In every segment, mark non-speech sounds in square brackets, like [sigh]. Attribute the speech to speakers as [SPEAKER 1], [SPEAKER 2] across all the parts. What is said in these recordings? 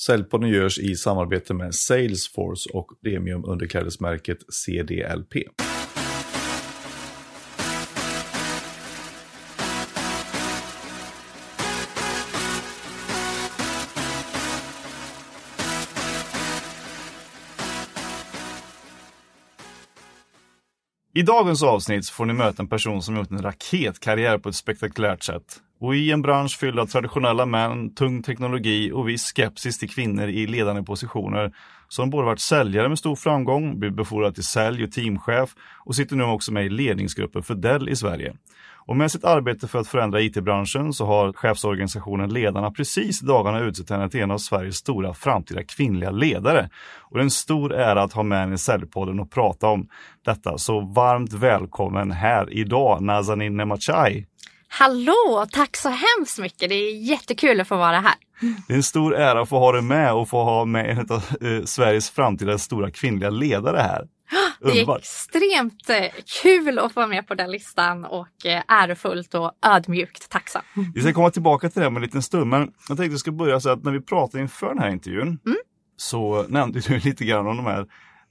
[SPEAKER 1] Säljpodden görs i samarbete med Salesforce och premiumunderklädesmärket CDLP. I dagens avsnitt får ni möta en person som gjort en raketkarriär på ett spektakulärt sätt. Och i en bransch fylld av traditionella män, tung teknologi och viss skepsis till kvinnor i ledande positioner så har hon både varit säljare med stor framgång, blivit befordrad till sälj och teamchef och sitter nu också med i ledningsgruppen för Dell i Sverige. Och med sitt arbete för att förändra IT-branschen så har chefsorganisationen Ledarna precis i dagarna utsett henne till en av Sveriges stora framtida kvinnliga ledare. Och det är en stor ära att ha med henne i Säljpodden och prata om detta. Så varmt välkommen här idag, Nazanin Nemachai.
[SPEAKER 2] Hallå! Tack så hemskt mycket. Det är jättekul att få vara här.
[SPEAKER 1] Det är en stor ära att få ha dig med och få ha med en av eh, Sveriges framtida stora kvinnliga ledare här. [gasps]
[SPEAKER 2] Det är
[SPEAKER 1] Underbart.
[SPEAKER 2] extremt eh, kul att få vara med på den listan och eh, ärofullt och ödmjukt tacksam. [laughs]
[SPEAKER 1] Vi ska komma tillbaka till det om en liten stund, men jag tänkte att jag ska börja så att när vi pratade inför den här intervjun så nämnde du [laughs] lite grann om de här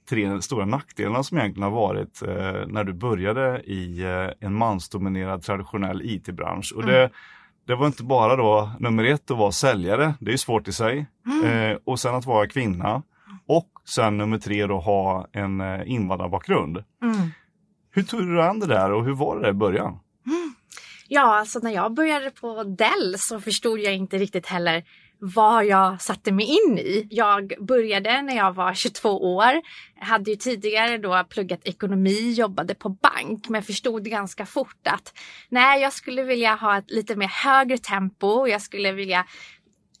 [SPEAKER 1] tre stora nackdelarna som egentligen har varit eh, när du började i eh, en mansdominerad traditionell IT-bransch. Och det, det var inte bara då nummer ett att vara säljare, det är ju svårt i sig. Eh, och sen att vara kvinna. Och sen nummer tre då ha en eh, invandrarbakgrund.
[SPEAKER 2] Mm.
[SPEAKER 1] Hur tog du an det där och hur var det i början?
[SPEAKER 2] Ja, alltså när jag började på Dell så förstod jag inte riktigt heller vad jag satte mig in i. Jag började när jag var 22 år. Hade ju tidigare då pluggat ekonomi, jobbade på bank men förstod ganska fort att nej, jag skulle vilja ha ett lite mer högre tempo. Jag skulle vilja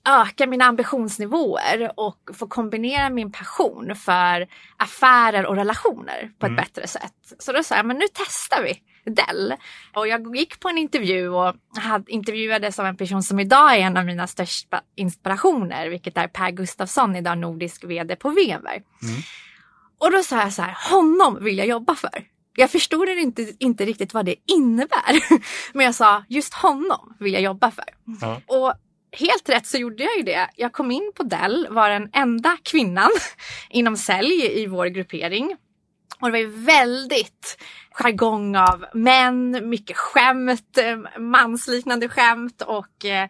[SPEAKER 2] öka mina ambitionsnivåer och få kombinera min passion för affärer och relationer på ett bättre sätt. Så då sa jag, men nu testar vi Dell. Och jag gick på en intervju och hade, intervjuades av en person som idag är en av mina största inspirationer, vilket är Per Gustafsson, idag nordisk vd på VMware. Och då sa jag så här, honom vill jag jobba för. Jag förstod inte, inte riktigt vad det innebär. [laughs] Men jag sa, just honom vill jag jobba för.
[SPEAKER 1] Ja.
[SPEAKER 2] Och helt rätt så gjorde jag ju det. Jag kom in på Dell, var den enda kvinnan [laughs] inom sälj i vår gruppering. Och det var ju väldigt jargong av män, mycket skämt, eh, mansliknande skämt och eh,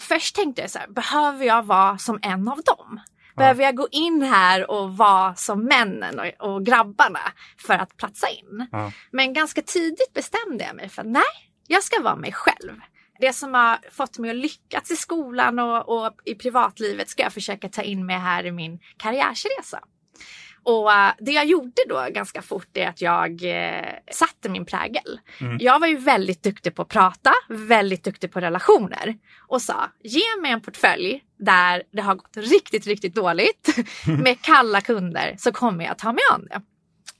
[SPEAKER 2] först tänkte jag så här, behöver jag vara som en av dem? Behöver jag gå in här och vara som männen och, och grabbarna för att platsa in?
[SPEAKER 1] Ja.
[SPEAKER 2] Men ganska tidigt bestämde jag mig för att nej, jag ska vara mig själv. Det som har fått mig att lyckas i skolan och, och i privatlivet ska jag försöka ta in mig här i min karriärsresa. Och eh, det jag gjorde då ganska fort är att jag eh, satte min prägel. Jag var ju väldigt duktig på att prata, väldigt duktig på relationer och sa ge mig en portfölj där det har gått riktigt, riktigt dåligt [laughs] med kalla kunder så kommer jag ta mig an det.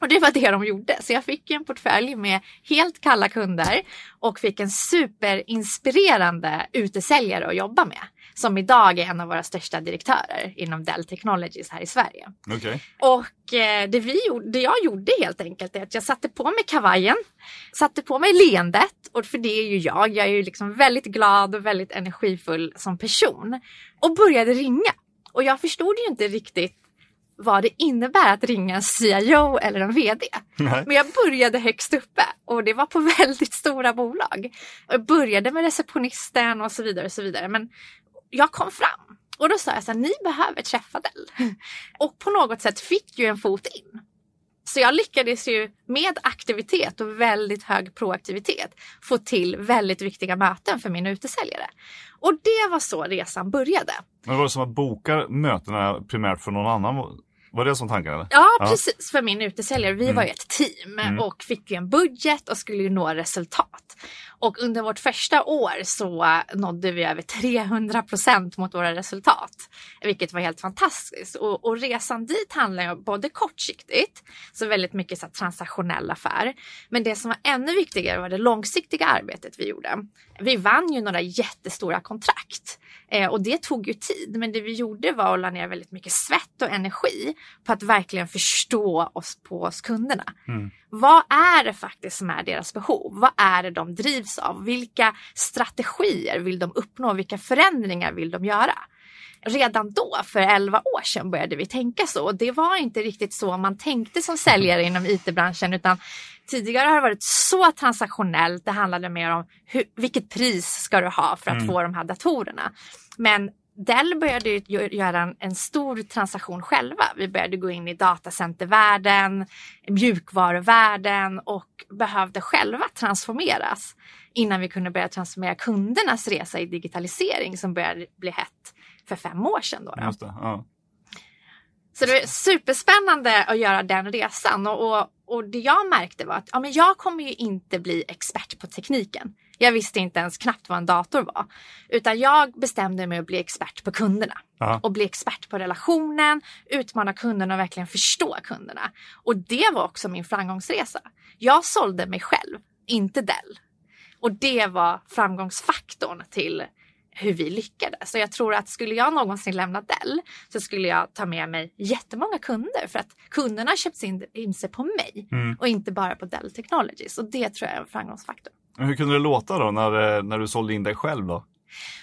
[SPEAKER 2] Och det var det de gjorde. Så jag fick en portfölj med helt kalla kunder och fick en superinspirerande utesäljare att jobba med. Som idag är en av våra största direktörer inom Dell Technologies här i Sverige.
[SPEAKER 1] Okej.
[SPEAKER 2] Och eh, det, vi det jag gjorde helt enkelt är att jag satte på mig kavajen, satte på mig leendet och för det är ju jag. Jag är ju liksom väldigt glad och väldigt energifull som person och började ringa. Och jag förstod ju inte riktigt vad det innebär att ringa en CIO eller en VD.
[SPEAKER 1] Nej.
[SPEAKER 2] Men jag började högst uppe och det var på [laughs] väldigt stora bolag. Jag började med receptionisten och så vidare och så vidare. Men jag kom fram och då sa jag så här, ni behöver träffa Dell. Och på något sätt fick ju en fot in. Så jag lyckades ju med aktivitet och väldigt hög proaktivitet få till väldigt viktiga möten för mina utesäljare. Och det var så resan började.
[SPEAKER 1] Men var det som att boka mötena primärt för någon annan? Var det som tanken? Eller?
[SPEAKER 2] Ja,
[SPEAKER 1] Ja.
[SPEAKER 2] precis. För min utesäljare. Vi var ju ett team och fick ju en budget och skulle ju nå resultat. Och under vårt första år så nådde vi över 300 procent mot våra resultat. Vilket var helt fantastiskt. Och, och resan dit handlar ju både kortsiktigt, så väldigt mycket så här transaktionell affär. Men det som var ännu viktigare var det långsiktiga arbetet vi gjorde. Vi vann ju några jättestora kontrakt. Eh, och det tog ju tid, men det vi gjorde var att la ner väldigt mycket svett och energi på att verkligen förstå oss på oss kunderna. Vad är det faktiskt som är deras behov? Vad är det de drivs av? Vilka strategier vill de uppnå? Vilka förändringar vill de göra? Redan då, för 11 år sedan, började vi tänka så. Och det var inte riktigt så man tänkte som säljare inom IT-branschen utan tidigare har det varit så transaktionellt. Det handlade mer om hur, vilket pris ska du ha för att mm. få de här datorerna. Men Dell började göra en, en, stor transaktion själva. Vi började gå in i datacentervärlden, mjukvaruvärlden och behövde själva transformeras innan vi kunde börja transformera kundernas resa i digitalisering som började bli hett för fem år sedan. Då, då.
[SPEAKER 1] Det, ja.
[SPEAKER 2] Så det var superspännande att göra den resan och, och, och det jag märkte var att ja, men jag kommer ju inte bli expert på tekniken. Jag visste inte ens knappt vad en dator var. Utan jag bestämde mig att bli expert på kunderna. Aha. Och bli expert på relationen, utmana kunderna och verkligen förstå kunderna. Och det var också min framgångsresa. Jag sålde mig själv, inte Dell. Och det var framgångsfaktorn till hur vi lyckades. Så jag tror att skulle jag någonsin lämna Dell så skulle jag ta med mig jättemånga kunder för att kunderna köpt in, in sig på mig mm. och inte bara på Dell Technologies. Och det tror jag är en framgångsfaktor.
[SPEAKER 1] Hur kunde det låta då när, eh, när du sålde in dig själv då?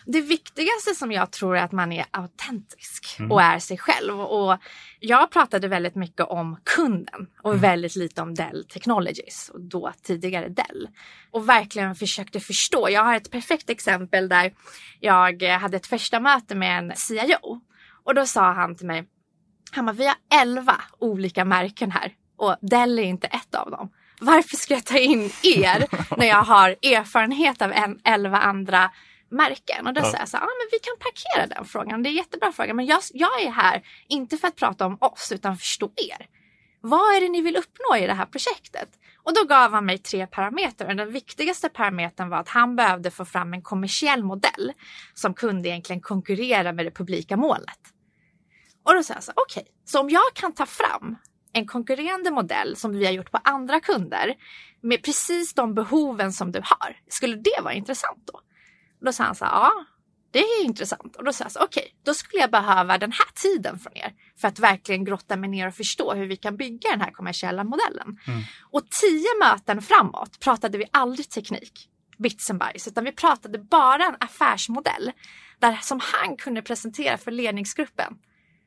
[SPEAKER 2] Det viktigaste som jag tror är att man är autentisk mm. och är sig själv. Och jag pratade väldigt mycket om kunden och mm. väldigt lite om Dell Technologies och då tidigare Dell. Och verkligen försökte förstå. Jag har ett perfekt exempel där jag hade ett första möte med en CIO och då sa han till mig han bara, vi har elva olika märken här och Dell är inte ett av dem varför ska jag ta in er när jag har erfarenhet av en, elva andra märken? Och då ja. säger jag så här, ah, men vi kan parkera den frågan. Det är en jättebra fråga. Men jag, jag är här, inte för att prata om oss, utan förstå er. Vad är det ni vill uppnå i det här projektet? Och då gav han mig tre parametrar. Den viktigaste parametern var att han behövde få fram en kommersiell modell som kunde egentligen konkurrera med det publika målet. Och då sa jag så okej, okay, så om jag kan ta fram en konkurrerande modell som vi har gjort på andra kunder med precis de behoven som du har. Skulle det vara intressant då? Då sa han så här, ja, det är intressant. Och då sa jag så okej, okay, då skulle jag behöva den här tiden från er för att verkligen grotta mig ner och förstå hur vi kan bygga den här kommersiella modellen. Mm. Och tio möten framåt pratade vi aldrig teknik, bits and bytes, utan vi pratade bara en affärsmodell där, som han kunde presentera för ledningsgruppen.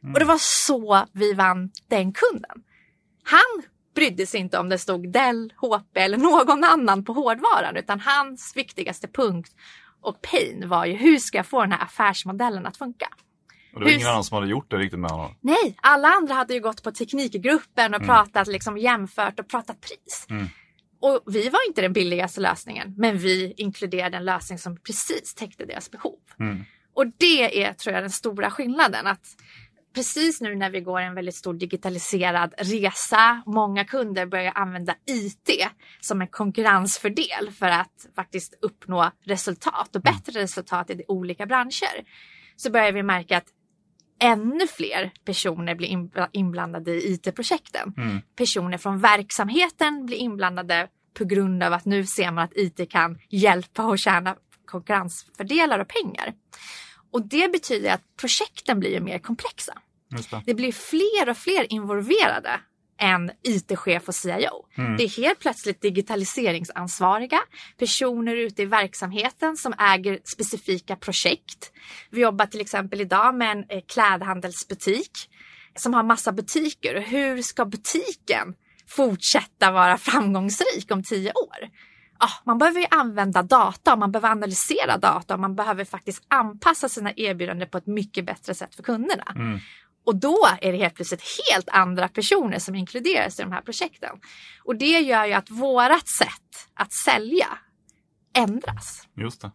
[SPEAKER 2] Mm. Och det var så vi vann den kunden. Han brydde sig inte om det stod Dell, HP eller någon annan på hårdvaran utan hans viktigaste punkt och pain var ju hur ska jag få den här affärsmodellen att funka?
[SPEAKER 1] Och det var hur... ingen annan som hade gjort det riktigt med honom?
[SPEAKER 2] Nej, alla andra hade ju gått på Teknikgruppen och mm. pratat liksom jämfört och pratat pris. Mm. Och vi var inte den billigaste lösningen, men vi inkluderade en lösning som precis täckte deras behov. Mm. Och det är, tror jag, den stora skillnaden. Att precis nu när vi går en väldigt stor digitaliserad resa, många kunder börjar använda IT som en konkurrensfördel för att faktiskt uppnå resultat och bättre mm. resultat i olika branscher. Så börjar vi märka att ännu fler personer blir inblandade i IT-projekten. Mm. Personer från verksamheten blir inblandade på grund av att nu ser man att IT kan hjälpa och tjäna konkurrensfördelar och pengar. Och det betyder att projekten blir mer komplexa. Det. det. blir fler och fler involverade än IT-chef och CIO. Mm. Det är helt plötsligt digitaliseringsansvariga, personer ute i verksamheten som äger specifika projekt. Vi jobbar till exempel idag med en eh, klädhandelsbutik som har massa butiker. Hur ska butiken fortsätta vara framgångsrik om tio år? ah, man behöver använda data, man behöver analysera data och man behöver faktiskt anpassa sina erbjudanden på ett mycket bättre sätt för kunderna. Mm. Och då är det helt plötsligt helt andra personer som inkluderas i de här projekten. Och det gör ju att vårat sätt att sälja ändras.
[SPEAKER 1] Just det.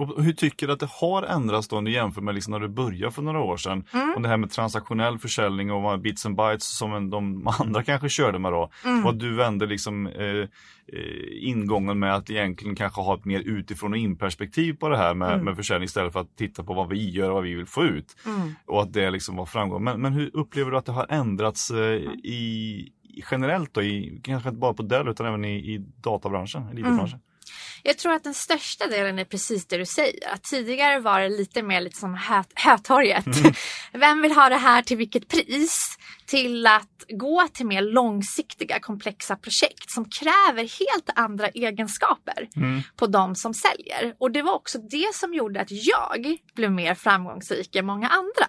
[SPEAKER 1] Och hur tycker du att det har ändrats då om du jämför med liksom när du började för några år sedan? Mm. Och det här med transaktionell försäljning och bits and bytes som de [laughs] andra kanske körde med då. Mm. Och du vände liksom eh, eh, ingången med att egentligen kanske ha ett mer utifrån och in perspektiv på det här med, mm. med försäljning istället för att titta på vad vi gör och vad vi vill få ut. Mm. Och att det liksom var framgång. Men, men hur upplever du att det har ändrats eh, i generellt då, i, kanske inte bara på Dell utan även i, i databranschen, i IT-branschen?
[SPEAKER 2] Jag tror att den största delen är precis det du säger. Att tidigare var det lite mer lite som hö Hötorget. Mm. [laughs] Vem vill ha det här till vilket pris? Till att gå till mer långsiktiga komplexa projekt som kräver helt andra egenskaper mm. på de som säljer. Och det var också det som gjorde att jag blev mer framgångsrik än många andra.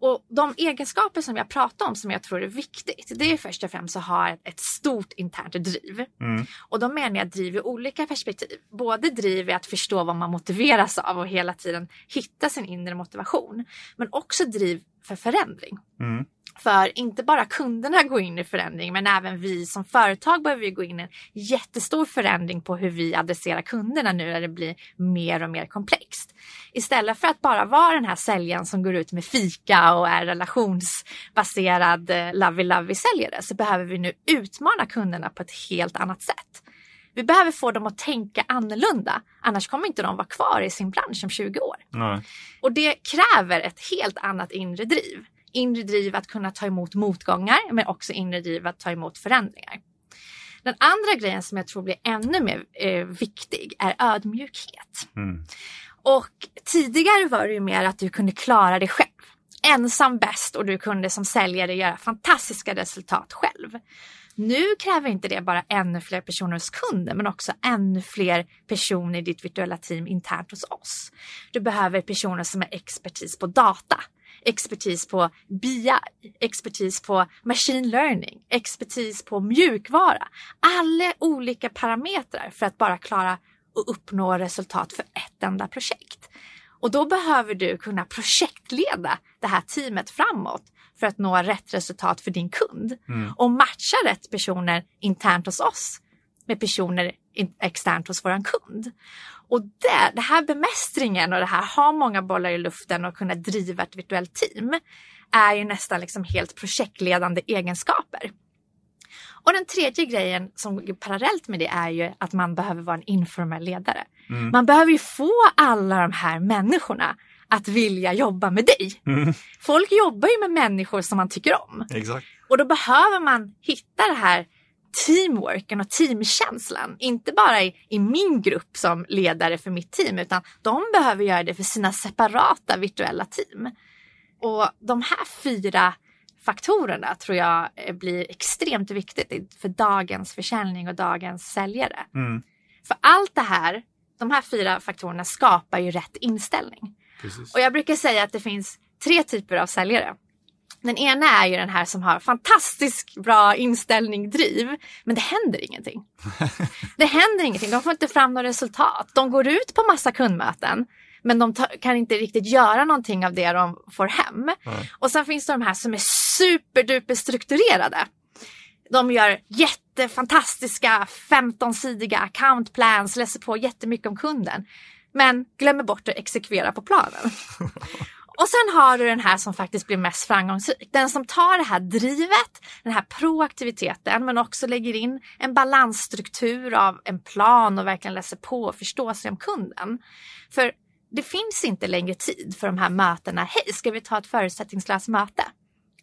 [SPEAKER 2] Och de egenskaper som jag pratar om som jag tror är viktigt, det är först och främst att ha ett, stort internt driv. Mm. Och då menar jag driv i olika perspektiv. Både driv i att förstå vad man motiveras av och hela tiden hitta sin inre motivation. Men också driv för förändring. Mm. För inte bara kunderna går in i förändring men även vi som företag behöver gå in i en jättestor förändring på hur vi adresserar kunderna nu när det blir mer och mer komplext. Istället för att bara vara den här säljaren som går ut med fika och är relationsbaserad eh, lovey-lovey säljare så behöver vi nu utmana kunderna på ett helt annat sätt. Vi behöver få dem att tänka annorlunda, annars kommer inte de vara kvar i sin bransch om 20 år. Nej. Och det kräver ett helt annat inre driv inre driv att kunna ta emot motgångar men också inre driv att ta emot förändringar. Den andra grejen som jag tror blir ännu mer eh, viktig är ödmjukhet. Mm. Och tidigare var det ju mer att du kunde klara dig själv. Ensam bäst och du kunde som säljare göra fantastiska resultat själv. Nu kräver inte det bara ännu fler personer hos kunden men också ännu fler personer i ditt virtuella team internt hos oss. Du behöver personer som är expertis på data, expertis på BI, expertis på machine learning, expertis på mjukvara. Alla olika parametrar för att bara klara och uppnå resultat för ett enda projekt. Och då behöver du kunna projektleda det här teamet framåt för att nå rätt resultat för din kund mm. och matcha rätt personer internt hos oss med personer externt hos våran kund. Och det, det här bemästringen och det här ha många bollar i luften och kunna driva ett virtuellt team är ju nästan liksom helt projektledande egenskaper. Och den tredje grejen som är parallellt med det är ju att man behöver vara en informell ledare. Mm. Man behöver ju få alla de här människorna att vilja jobba med dig. Mm. Folk jobbar ju med människor som man tycker om.
[SPEAKER 1] Exakt.
[SPEAKER 2] Och då behöver man hitta det här teamworken och teamkänslan. Inte bara i, i, min grupp som ledare för mitt team utan de behöver göra det för sina separata virtuella team. Och de här fyra faktorerna tror jag blir extremt viktigt för dagens försäljning och dagens säljare. Mm. För allt det här, de här fyra faktorerna skapar ju rätt inställning. Precis. Och jag brukar säga att det finns tre typer av säljare. Den ena är ju den här som har fantastiskt bra inställning, driv, men det händer ingenting. [laughs] det händer ingenting, de får inte fram några resultat. De går ut på massa kundmöten, men de kan inte riktigt göra någonting av det de får hem. Mm. Och sen finns det de här som är superduper strukturerade. De gör jättefantastiska 15-sidiga account plans, läser på jättemycket om kunden. Men glömmer bort att exekvera på planen. [laughs] Och sen har du den här som faktiskt blir mest framgångsrik. Den som tar det här drivet, den här proaktiviteten men också lägger in en balansstruktur av en plan och verkligen läser på och förstår sig om kunden. För det finns inte längre tid för de här mötena. Hej, ska vi ta ett förutsättningslöst möte?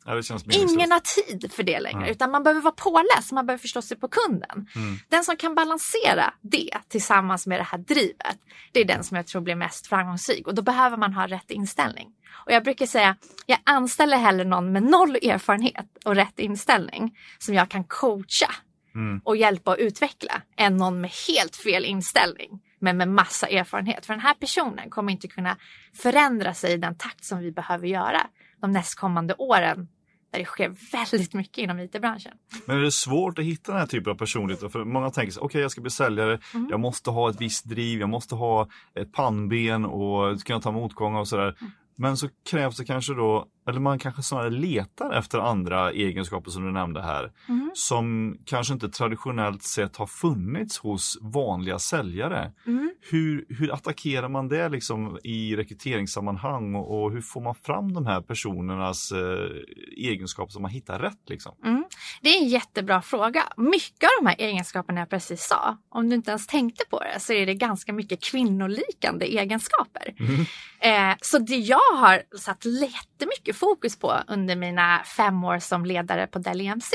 [SPEAKER 1] Ja,
[SPEAKER 2] Ingen har tid för det längre, mm. utan man behöver vara påläst, man behöver förstå sig på kunden. Mm. Den som kan balansera det tillsammans med det här drivet, det är den som jag tror blir mest framgångsrik och då behöver man ha rätt inställning. Och jag brukar säga, jag anställer hellre någon med noll erfarenhet och rätt inställning som jag kan coacha mm. och hjälpa att utveckla än någon med helt fel inställning men med massa erfarenhet. För den här personen kommer inte kunna förändra sig i den takt som vi behöver göra de nästkommande åren där det sker väldigt mycket inom IT-branschen.
[SPEAKER 1] Men är det svårt att hitta den här typen av personligheter? För många tänker sig, okej okay, jag ska bli säljare, mm. jag måste ha ett visst driv, jag måste ha ett pannben och kunna ta motgångar och sådär. Mm. Men så krävs det kanske då, eller man kanske snarare letar efter andra egenskaper som du nämnde här, mm. som kanske inte traditionellt sett har funnits hos vanliga säljare. Mm. Hur, hur attackerar man det liksom i rekryteringssammanhang och, och hur får man fram de här personernas eh, egenskaper som man hittar rätt? Liksom?
[SPEAKER 2] Mm. Det är en jättebra fråga. Mycket av de här egenskaperna jag precis sa, om du inte ens tänkte på det, så är det ganska mycket kvinnolikande egenskaper. Mm. Eh, så det jag har satt jättemycket mycket fokus på under mina fem år som ledare på Dell EMC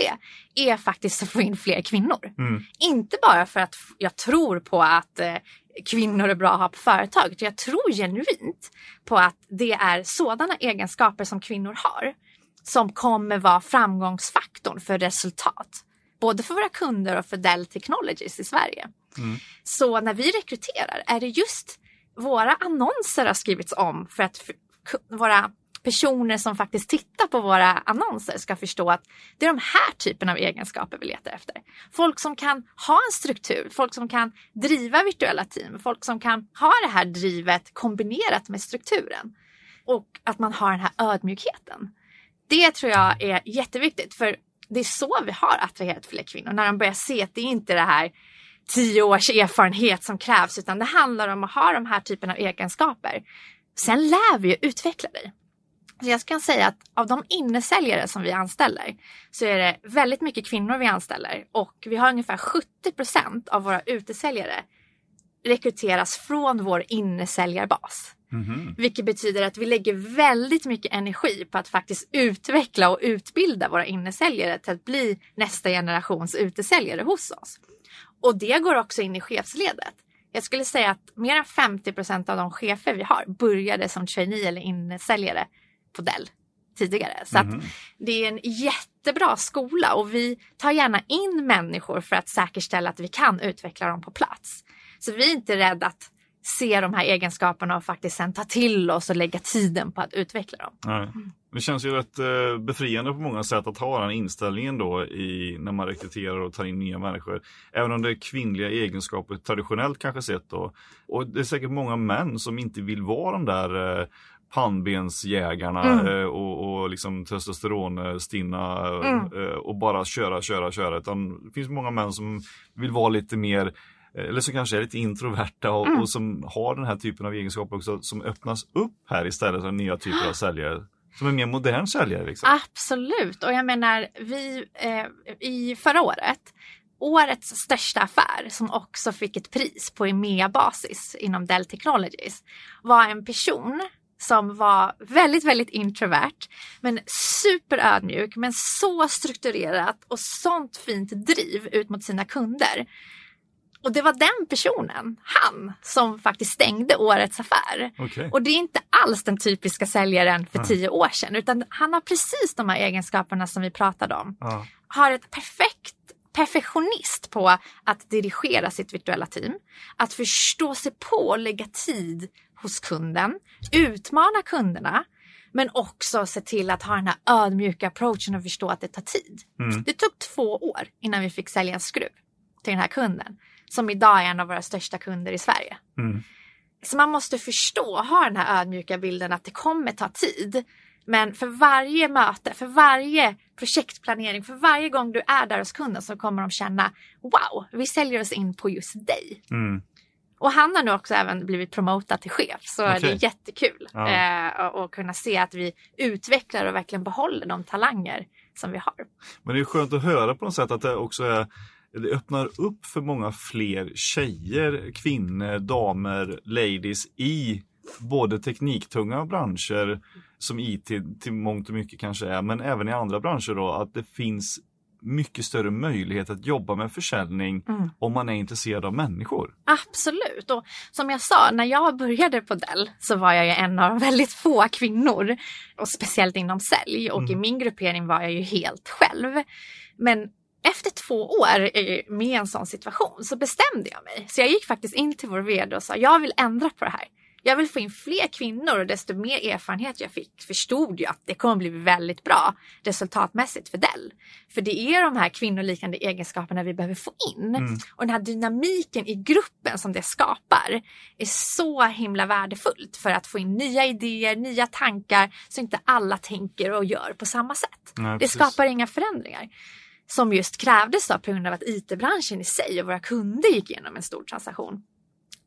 [SPEAKER 2] är faktiskt att få in fler kvinnor.
[SPEAKER 1] Mm.
[SPEAKER 2] Inte bara för att jag tror på att eh, kvinnor är bra att ha på företaget. Jag tror genuint på att det är sådana egenskaper som kvinnor har som kommer vara framgångsfaktorn för resultat. Både för våra kunder och för Dell Technologies i Sverige.
[SPEAKER 1] Mm.
[SPEAKER 2] Så när vi rekryterar är det just våra annonser har skrivits om för att våra personer som faktiskt tittar på våra annonser ska förstå att det är de här typen av egenskaper vi letar efter. Folk som kan ha en struktur, folk som kan driva virtuella team, folk som kan ha det här drivet kombinerat med strukturen. Och att man har den här ödmjukheten. Det tror jag är jätteviktigt för det är så vi har attraherat fler kvinnor. När de börjar se att det är inte det här tio års erfarenhet som krävs utan det handlar om att ha de här typen av egenskaper. Sen lär vi ju utveckla dig. Så jag kan säga att av de innesäljare som vi anställer så är det väldigt mycket kvinnor vi anställer och vi har ungefär 70% av våra utesäljare rekryteras från vår innesäljarbas.
[SPEAKER 1] Mhm.
[SPEAKER 2] Vilket betyder att vi lägger väldigt mycket energi på att faktiskt utveckla och utbilda våra innesäljare till att bli nästa generations utesäljare hos oss. Och det går också in i chefsledet. Jag skulle säga att mer än 50% av de chefer vi har började som trainee eller innesäljare på Dell tidigare. Så att det är en jättebra skola och vi tar gärna in människor för att säkerställa att vi kan utveckla dem på plats. Så vi är inte rädda att se de här egenskaperna och faktiskt sen ta till oss och lägga tiden på att utveckla dem.
[SPEAKER 1] Nej. Det känns ju rätt eh, befriande på många sätt att ha den inställningen då i, när man rekryterar och tar in nya människor. Även om det är kvinnliga egenskaper traditionellt kanske sett då. Och det är säkert många män som inte vill vara de där eh, pannbensjägarna
[SPEAKER 2] Mm.
[SPEAKER 1] eh, och, och liksom testosteronstinna eh,
[SPEAKER 2] Mm.
[SPEAKER 1] eh, och bara köra, köra, köra. Utan det finns många män som vill vara lite mer eller som kanske är lite introverta och,
[SPEAKER 2] Mm.
[SPEAKER 1] och som har den här typen av egenskaper också som öppnas upp här istället för nya typer av [gasps] säljare. Som en mer modern säljare. Liksom.
[SPEAKER 2] Absolut, och jag menar vi eh, i förra året Årets största affär som också fick ett pris på EMEA-basis inom Dell Technologies var en person som var väldigt, väldigt introvert men superödmjuk men så strukturerat och sånt fint driv ut mot sina kunder. Och det var den personen, han, som faktiskt stängde årets affär.
[SPEAKER 1] Okej.
[SPEAKER 2] Och det är inte alls den typiska säljaren för tio år sedan utan han har precis de här egenskaperna som vi pratade om.
[SPEAKER 1] Ja.
[SPEAKER 2] Har ett perfekt perfektionist på att dirigera sitt virtuella team, att förstå sig på och lägga tid hos kunden, utmana kunderna, men också se till att ha den här ödmjuka approachen och förstå att det tar tid.
[SPEAKER 1] Mm.
[SPEAKER 2] Det tog två år innan vi fick sälja en skruv till den här kunden, som idag är en av våra största kunder i Sverige.
[SPEAKER 1] Mm.
[SPEAKER 2] Så man måste förstå och ha den här ödmjuka bilden att det kommer ta tid. Men för varje möte, för varje projektplanering, för varje gång du är där hos kunden så kommer de känna Wow, vi säljer oss in på just dig.
[SPEAKER 1] Mm.
[SPEAKER 2] Och han har nu också även blivit promotad till chef så
[SPEAKER 1] Okej.
[SPEAKER 2] det är jättekul.
[SPEAKER 1] Ja.
[SPEAKER 2] Eh, och, och kunna se att vi utvecklar och verkligen behåller de talanger som vi har.
[SPEAKER 1] Men det är skönt att höra på något sätt att det också är det öppnar upp för många fler tjejer, kvinnor, damer, ladies i både tekniktunga branscher som IT till mångt och mycket kanske är, men även i andra branscher då att det finns mycket större möjlighet att jobba med försäljning
[SPEAKER 2] Mm.
[SPEAKER 1] om man är intresserad av människor.
[SPEAKER 2] Absolut. Och som jag sa, när jag började på Dell så var jag ju en av väldigt få kvinnor. Och speciellt inom sälj. Och i
[SPEAKER 1] Mm.
[SPEAKER 2] min gruppering var jag ju helt själv. Men efter två år med en sån situation så bestämde jag mig. Så jag gick faktiskt in till vår vd och sa, jag vill ändra på det här. Jag vill få in fler kvinnor och desto mer erfarenhet jag fick förstod jag att det kommer bli väldigt bra resultatmässigt för Dell. För det är de här kvinnoliknande egenskaperna vi behöver få in.
[SPEAKER 1] Mm.
[SPEAKER 2] Och den här dynamiken i gruppen som det skapar är så himla värdefullt för att få in nya idéer, nya tankar så inte alla tänker och gör på samma sätt.
[SPEAKER 1] Nej,
[SPEAKER 2] Det skapar inga förändringar. Som just krävdes då på grund av att IT-branschen i sig och våra kunder gick igenom en stor transaktion.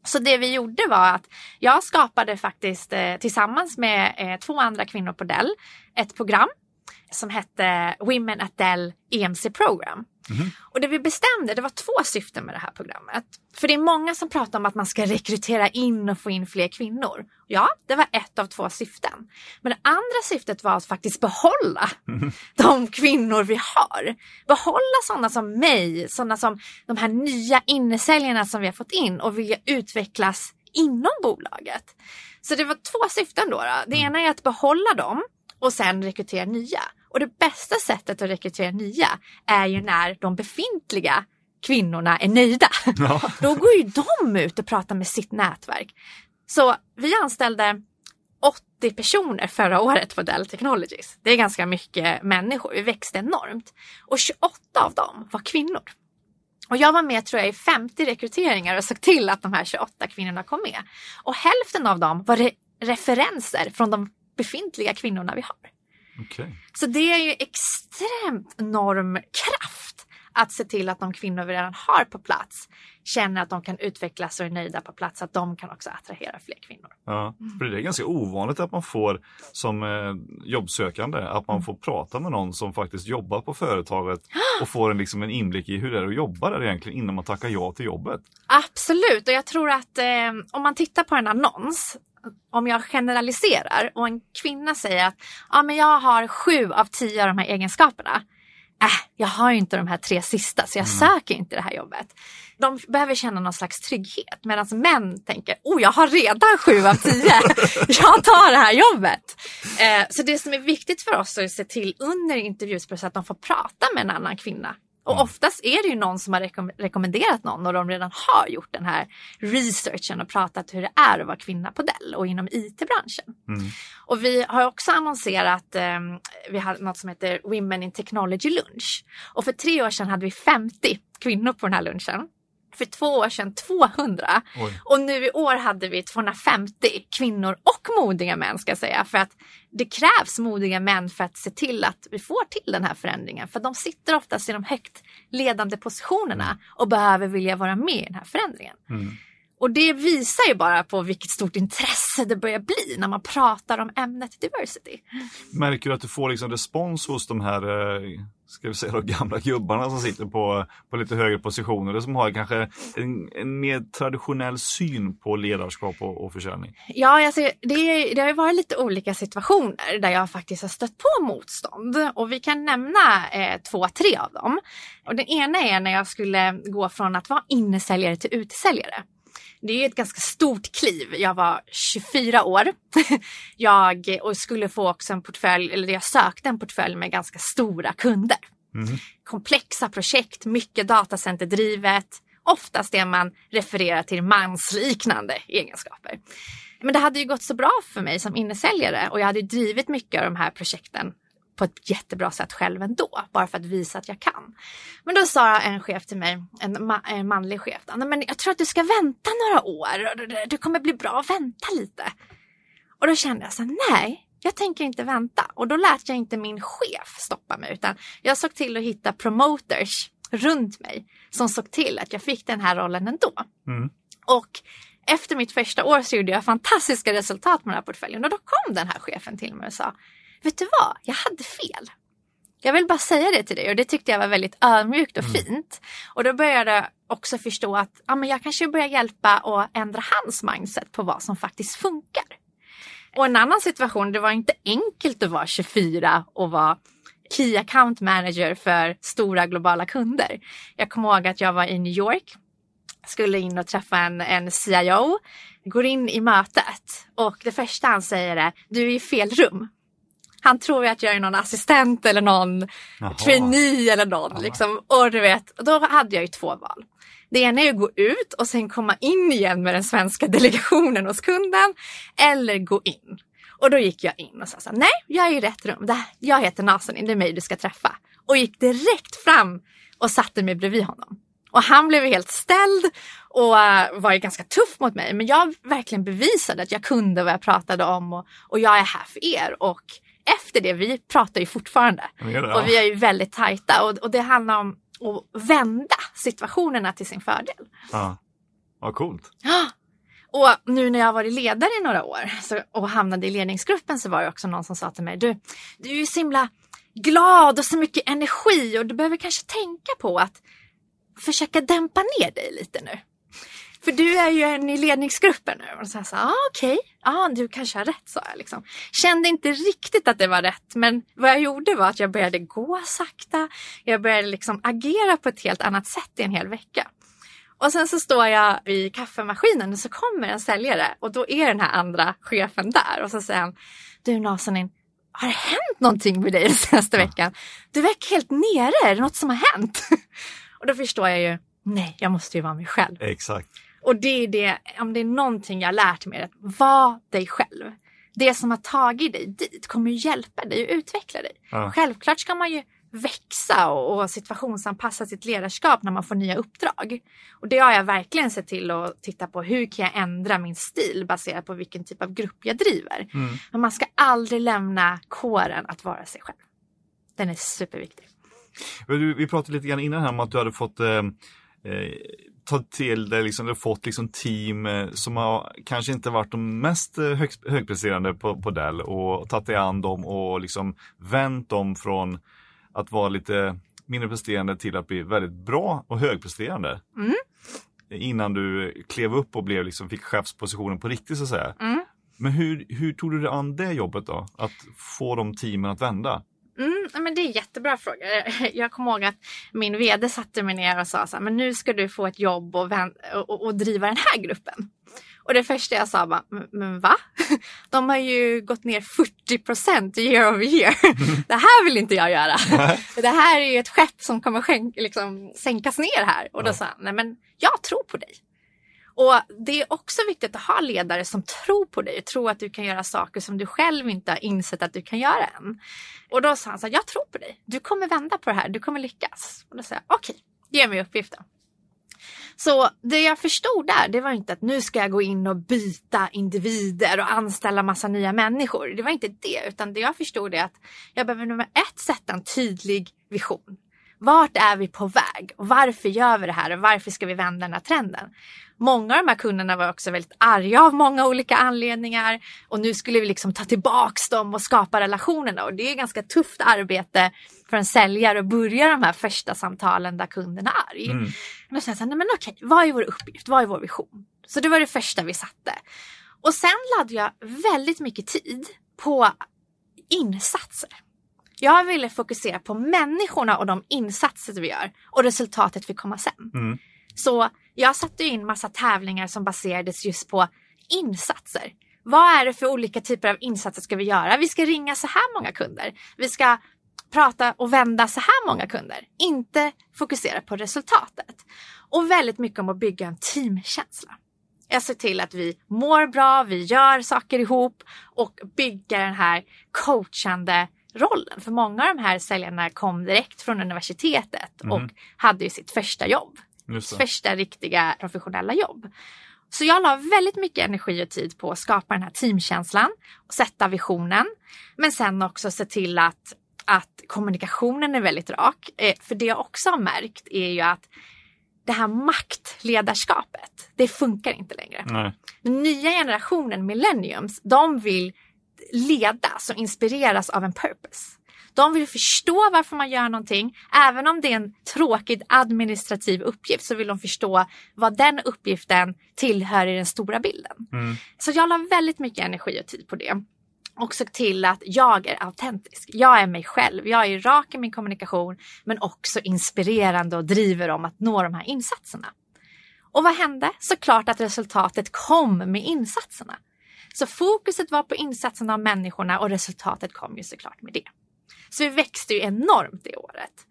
[SPEAKER 2] Så det vi gjorde var att jag skapade faktiskt eh, tillsammans med eh, två andra kvinnor på Dell ett program som hette Women at Dell EMC Program.
[SPEAKER 1] Mhm.
[SPEAKER 2] Och det vi bestämde, det var två syften med det här programmet. För det är många som pratar om att man ska rekrytera in och få in fler kvinnor. Ja, det var ett av två syften. Men det andra syftet var att faktiskt behålla [laughs] de kvinnor vi har. Behålla sådana som mig, sådana som de här nya innesäljarna som vi har fått in och vilja utvecklas inom bolaget. Så det var två syften då. då. Det ena är att behålla dem och sen rekrytera nya. Och det bästa sättet att rekrytera nya är ju när de befintliga kvinnorna är nöjda.
[SPEAKER 1] Ja. [laughs]
[SPEAKER 2] Då går ju de ut och pratar med sitt nätverk. Så vi anställde 80 personer förra året på Dell Technologies. Det är ganska mycket människor. Vi växte enormt. Och 28 av dem var kvinnor. Och jag var med tror jag i 50 rekryteringar och såg till att de här 28 kvinnorna kom med. Och hälften av dem var re referenser från de befintliga kvinnorna vi har.
[SPEAKER 1] Okej.
[SPEAKER 2] Så det är ju extremt enorm kraft att se till att de kvinnor vi redan har på plats känner att de kan utvecklas och är nöjda på plats, att de kan också attrahera fler kvinnor.
[SPEAKER 1] Ja, för det är ganska ovanligt att man får som eh, jobbsökande att man får prata med någon som faktiskt jobbar på företaget [gasps] och får en, liksom, en inblick i hur det är att jobba där egentligen innan man tackar ja till jobbet.
[SPEAKER 2] Absolut, och jag tror att eh, om man tittar på en annons, om jag generaliserar och en kvinna säger att ja, men jag har sju av tio av de här egenskaperna. Äh, jag har ju inte de här tre sista så jag söker inte det här jobbet. De behöver känna någon slags trygghet medan män tänker oh jag har redan sju av tio, [laughs] jag tar det här jobbet. Eh, så det som är viktigt för oss är att se till under intervjuprocessen att de får prata med en annan kvinna. Och oftast är det ju någon som har rekom rekommenderat någon och de redan har gjort den här researchen och pratat hur det är att vara kvinna på Dell och inom IT-branschen.
[SPEAKER 1] Mm.
[SPEAKER 2] Och vi har också annonserat, eh, vi har något som heter Women in Technology Lunch. Och för tre år sedan hade vi 50 kvinnor på den här lunchen. För två år sedan 200.
[SPEAKER 1] Oj.
[SPEAKER 2] Och nu i år hade vi 250 kvinnor och modiga män ska jag säga. För att det krävs modiga män för att se till att vi får till den här förändringen. För de sitter oftast i de högt ledande positionerna och behöver vilja vara med i den här förändringen.
[SPEAKER 1] Mm.
[SPEAKER 2] Och det visar ju bara på vilket stort intresse det börjar bli när man pratar om ämnet diversity.
[SPEAKER 1] Märker du att du får liksom respons hos de här eh, ska vi säga då, gamla gubbarna som sitter på, på lite högre positioner och som har kanske en, en mer traditionell syn på ledarskap och, och försäljning?
[SPEAKER 2] Ja, alltså, det, det har ju varit lite olika situationer där jag faktiskt har stött på motstånd och vi kan nämna eh, två, tre av dem. Och den ena är när jag skulle gå från att vara innesäljare till utsäljare. Det är ju ett ganska stort kliv. Jag var 24 år. [laughs] Jag och skulle få också en portfölj, eller jag sökte en portfölj med ganska stora kunder.
[SPEAKER 1] Mm.
[SPEAKER 2] Komplexa projekt, mycket datacenterdrivet. Oftast det man refererar till mansliknande egenskaper. Men det hade ju gått så bra för mig som innesäljare och jag hade drivit mycket av de här projekten på ett jättebra sätt själv ändå, bara för att visa att jag kan. Men då sa en chef till mig, en, ma en manlig chef, "Nej, men jag tror att du ska vänta några år, Du- du kommer bli bra, vänta lite. Och då kände jag så här, nej, jag tänker inte vänta. Och då lät jag inte min chef stoppa mig, utan jag såg till att hitta promoters runt mig som såg till att jag fick den här rollen ändå.
[SPEAKER 1] Mm.
[SPEAKER 2] Och efter mitt första år så gjorde jag fantastiska resultat med den här portföljen och då kom den här chefen till mig och sa Vet du vad, jag hade fel. Jag vill bara säga det till dig och det tyckte jag var väldigt ödmjukt och fint. Och då började jag också förstå att ja, men jag kanske börjar hjälpa och ändra hans mindset på vad som faktiskt funkar. Och en annan situation, det var inte enkelt att vara 24 och vara Key Account Manager för stora globala kunder. Jag kommer ihåg att jag var i New York skulle in och träffa en, en CIO, går in i mötet och det första han säger är du är i fel rum. Han tror ju att jag är någon assistent eller någon
[SPEAKER 1] Jaha.
[SPEAKER 2] trainee eller någon. Liksom. Och du vet, då hade jag ju två val. Det ena är att gå ut och sen komma in igen med den svenska [laughs] delegationen hos kunden eller gå in. Och då gick jag in och sa så här, nej, jag är i rätt rum. Jag heter Nazanin, det är mig du ska träffa. Och gick direkt fram och satte mig bredvid honom. Och han blev helt ställd och eh, var ju ganska tuff mot mig. Men jag verkligen bevisade att jag kunde vad jag pratade om och, och jag är här för er. Och efter det, vi pratar ju fortfarande.
[SPEAKER 1] Menar,
[SPEAKER 2] Och
[SPEAKER 1] ja.
[SPEAKER 2] vi är ju väldigt tajta och, och det handlar om att vända situationerna till sin fördel.
[SPEAKER 1] Ja. Ja, coolt.
[SPEAKER 2] Ja. Och nu när jag har varit ledare i några år så, och hamnade i ledningsgruppen så var det också någon som sa till mig, du, du är ju så himla glad och så mycket energi och du behöver kanske tänka på att försöka dämpa ner dig lite nu. För du är ju en i ledningsgruppen nu. Och så här, så, ah, okej, okay. ah, du kanske har rätt, sa jag. Liksom. Kände inte riktigt att det var rätt, men vad jag gjorde var att jag började gå sakta. Jag började liksom agera på ett helt annat sätt i en hel vecka. Och sen så står jag vid kaffemaskinen och så kommer en säljare och då är den här andra chefen där och så säger han, du Nasanin, har det hänt någonting med dig den senaste veckan? Du verkar helt nere, är det något som har hänt? [laughs] och då förstår jag ju, nej, jag måste ju vara mig själv.
[SPEAKER 1] Exakt.
[SPEAKER 2] Och det är det, om det är någonting jag lärt mig, att var dig själv. Det som har tagit dig dit kommer ju hjälpa dig och utveckla dig. Ja. Självklart ska man ju växa och, och situationsanpassa sitt ledarskap när man får nya uppdrag. Och det har jag verkligen sett till att titta på. Hur kan jag ändra min stil baserat på vilken typ av grupp jag driver? Mm. Men man ska aldrig lämna kåren att vara sig själv. Den är superviktig.
[SPEAKER 1] Vi pratade lite grann innan här om att du hade fått eh, eh ta till dig, liksom, du fått liksom team eh, som har kanske inte varit de mest eh, hög, högpresterande på, på Dell och tagit dig an dem och liksom vänt dem från att vara lite mindre presterande till att bli väldigt bra och högpresterande. Mm. Innan du klev upp och blev, liksom, fick chefspositionen på riktigt så att säga. Mm. Men hur, hur tog du dig an det jobbet då? Att få de teamen att vända?
[SPEAKER 2] Mm, men det är jättebra fråga. [laughs] Jag kommer ihåg att min vd satte mig ner och sa så här, men nu ska du få ett jobb och, och, och driva den här gruppen. Och det första jag sa var, men va? [laughs] De har ju gått ner 40 procent year over year. [laughs] Det här vill inte jag göra. Det här är ju ett skepp som kommer liksom, sänkas ner här. Och då sa han, nej men jag tror på dig. Och det är också viktigt att ha ledare som tror på dig, tror att du kan göra saker som du själv inte har insett att du kan göra än. Och då sa han så här, jag tror på dig, du kommer vända på det här, du kommer lyckas. Och då sa jag, okej, okay, ge mig uppgiften. Så det jag förstod där, det var inte att nu ska jag gå in och byta individer och anställa massa nya människor. Det var inte det, utan det jag förstod är att jag behöver nummer ett sätta en tydlig vision. Vart är vi på väg? Och varför gör vi det här? Och varför ska vi vända den här trenden? Många av de här kunderna var också väldigt arga av många olika anledningar och nu skulle vi liksom ta tillbaks dem och skapa relationerna och det är ganska tufft arbete för en säljare att börja de här första samtalen där kunden är arg. Mm. Men sen så nej men okej, vad är vår uppgift? Vad är vår vision? Så det var det första vi satte. Och sen lade jag väldigt mycket tid på insatser. Jag ville fokusera på människorna och de insatser vi gör och resultatet fick komma sen. Mm. Så jag satte in massa tävlingar som baserades just på insatser. Vad är det för olika typer av insatser ska vi göra? Vi ska ringa så här många kunder. Vi ska prata och vända så här många kunder. Inte fokusera på resultatet. Och väldigt mycket om att bygga en teamkänsla. Jag ser till att vi mår bra, vi gör saker ihop och bygga den här coachande rollen. För många av de här säljarna kom direkt från universitetet och mm. hade ju sitt första jobb. Första riktiga professionella jobb. Så jag la väldigt mycket energi och tid på att skapa den här teamkänslan och sätta visionen. Men sen också se till att, att kommunikationen är väldigt rak. Eh, för det jag också har märkt är ju att det här maktledarskapet, det funkar inte längre. Nej. Den nya generationen millenniums, de vill ledas och inspireras av en purpose. De vill förstå varför man gör någonting. Även om det är en tråkig administrativ uppgift så vill de förstå vad den uppgiften tillhör i den stora bilden. Mm. Så jag la väldigt mycket energi och tid på det. Och såg till att jag är autentisk. Jag är mig själv. Jag är rak i min kommunikation men också inspirerande och driver om att nå de här insatserna. Och vad hände? Såklart att resultatet kom med insatserna. Så fokuset var på insatserna av människorna och resultatet kom ju såklart med det. Så vi växte ju enormt det året.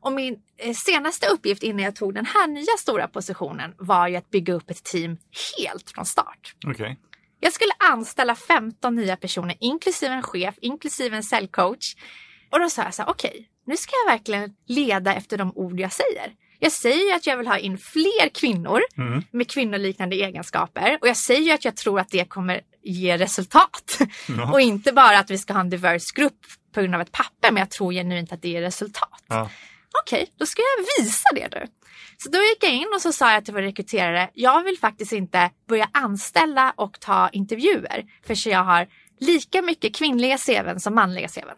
[SPEAKER 2] Och min eh, senaste uppgift innan jag tog den här nya stora positionen var ju att bygga upp ett team helt från start.
[SPEAKER 1] Okay.
[SPEAKER 2] Jag skulle anställa 15 nya personer, inklusive en chef, inklusive en säljcoach. Och då sa jag så här, okej, okay, nu ska jag verkligen leda efter de ord jag säger. Jag säger ju att jag vill ha in fler kvinnor mm. med kvinnoliknande egenskaper och jag säger ju att jag tror att det kommer ge resultat. Ja. och inte bara att vi ska ha en diverse grupp på grund av ett papper, men jag tror genuint att det ger resultat. Ja. Okej, okay, då ska jag visa det nu. Så då gick jag in och så sa jag till vår rekryterare, jag vill faktiskt inte börja anställa och ta intervjuer för jag har lika mycket kvinnliga CVn som manliga CVn.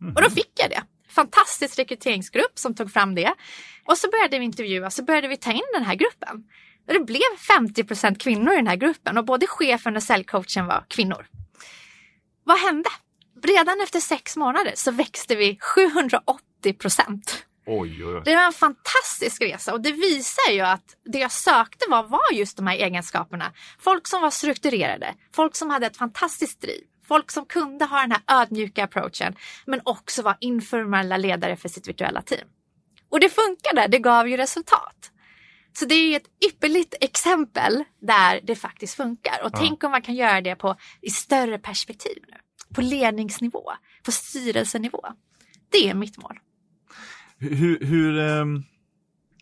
[SPEAKER 2] Mm. Och då fick jag det. Fantastisk rekryteringsgrupp som tog fram det. Och så började vi intervjua, så började vi ta in den här gruppen. Och det blev 50% kvinnor i den här gruppen och både chefen och säljcoachen var kvinnor. Vad hände? Redan efter sex månader så växte vi 780 procent.
[SPEAKER 1] Oj, oj, oj.
[SPEAKER 2] Det var en fantastisk resa och det visar ju att det jag sökte var, var just de här egenskaperna. Folk som var strukturerade, folk som hade ett fantastiskt driv, folk som kunde ha den här ödmjuka approachen men också var informella ledare för sitt virtuella team. Och det funkade, det gav ju resultat. Så det är ett ypperligt exempel där det faktiskt funkar. Och ja. tänk om man kan göra det på, i större perspektiv nu. På ledningsnivå, på styrelsenivå. Det är mitt mål.
[SPEAKER 1] Hur, hur um,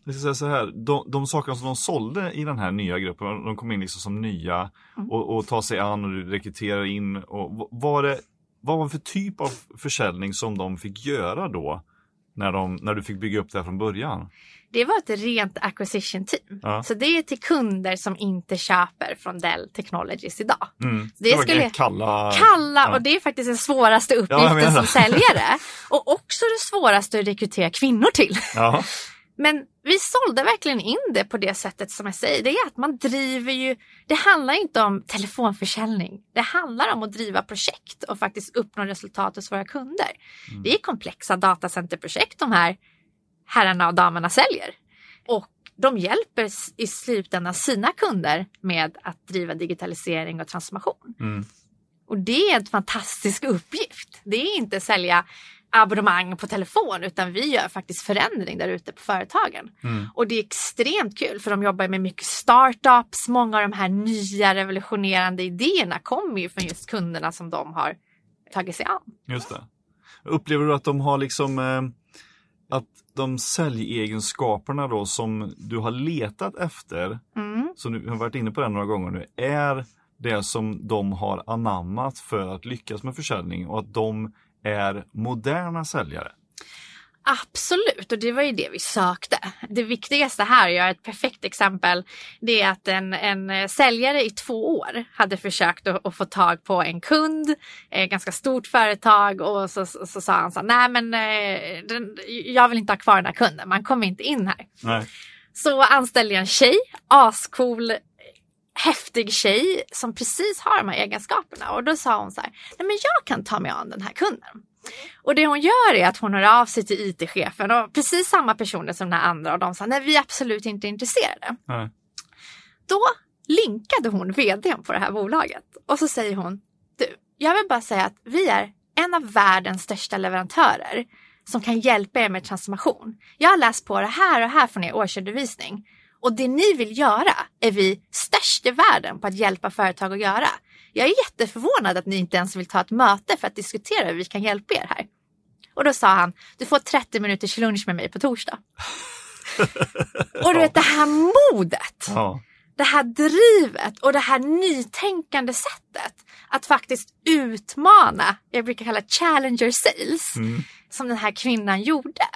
[SPEAKER 1] jag ska säga så här, de, de sakerna som de sålde i den här nya gruppen, de kom in liksom som nya mm. och, och tar sig an och rekryterar in. Och, var det, vad var det för typ av försäljning som de fick göra då? När, de, när du fick bygga upp det här från början?
[SPEAKER 2] Det var ett rent acquisition team. Ja. Så det är till kunder som inte köper från Dell Technologies idag.
[SPEAKER 1] Mm. Det, det skulle kalla,
[SPEAKER 2] kalla ja. och det är faktiskt den svåraste uppgiften ja, som säljare. Och också det svåraste att rekrytera kvinnor till. Men vi sålde verkligen in det på det sättet som jag säger. Det är att man driver ju, det handlar inte om telefonförsäljning. Det handlar om att driva projekt och faktiskt uppnå resultat hos våra kunder. Mm. Det är komplexa datacenterprojekt de här herrarna och damerna säljer. Och de hjälper i slutändan sina kunder med att driva digitalisering och transformation.
[SPEAKER 1] Mm.
[SPEAKER 2] Och det är en fantastisk uppgift. Det är inte sälja abonnemang på telefon utan vi gör faktiskt förändring där ute på företagen.
[SPEAKER 1] Mm.
[SPEAKER 2] Och det är extremt kul för de jobbar med mycket startups. Många av de här nya revolutionerande idéerna kommer ju från just kunderna som de har tagit sig an.
[SPEAKER 1] Just det. Upplever du att de har liksom eh, att de säljegenskaperna då som du har letat efter,
[SPEAKER 2] mm.
[SPEAKER 1] som du har varit inne på det några gånger nu, är det som de har anammat för att lyckas med försäljning och att de är moderna säljare?
[SPEAKER 2] Absolut, och det var ju det vi sökte. Det viktigaste här, jag har ett perfekt exempel, det är att en, en säljare i två år hade försökt att, att få tag på en kund, ett ganska stort företag och så, så, så sa han så nej men eh, den, jag vill inte ha kvar den här kunden, man kommer inte in här.
[SPEAKER 1] Nej.
[SPEAKER 2] Så anställde jag en tjej, ascool häftig tjej som precis har de här egenskaperna och då sa hon så här, nej men jag kan ta mig an den här kunden. Och det hon gör är att hon hör av sig till IT-chefen och precis samma personer som den andra och de sa nej vi är absolut inte intresserade.
[SPEAKER 1] Nej.
[SPEAKER 2] Då linkade hon vdn på det här bolaget och så säger hon du, jag vill bara säga att vi är en av världens största leverantörer som kan hjälpa er med transformation. Jag har läst på det här och här från er årsredovisning och det ni vill göra är vi störst i världen på att hjälpa företag att göra. Jag är jätteförvånad att ni inte ens vill ta ett möte för att diskutera hur vi kan hjälpa er här. Och då sa han, du får 30 minuters lunch med mig på torsdag. [laughs] och du vet det här modet.
[SPEAKER 1] Ja.
[SPEAKER 2] Det här drivet och det här nytänkande sättet att faktiskt utmana, jag brukar kalla challenger sales,
[SPEAKER 1] mm.
[SPEAKER 2] som den här kvinnan gjorde.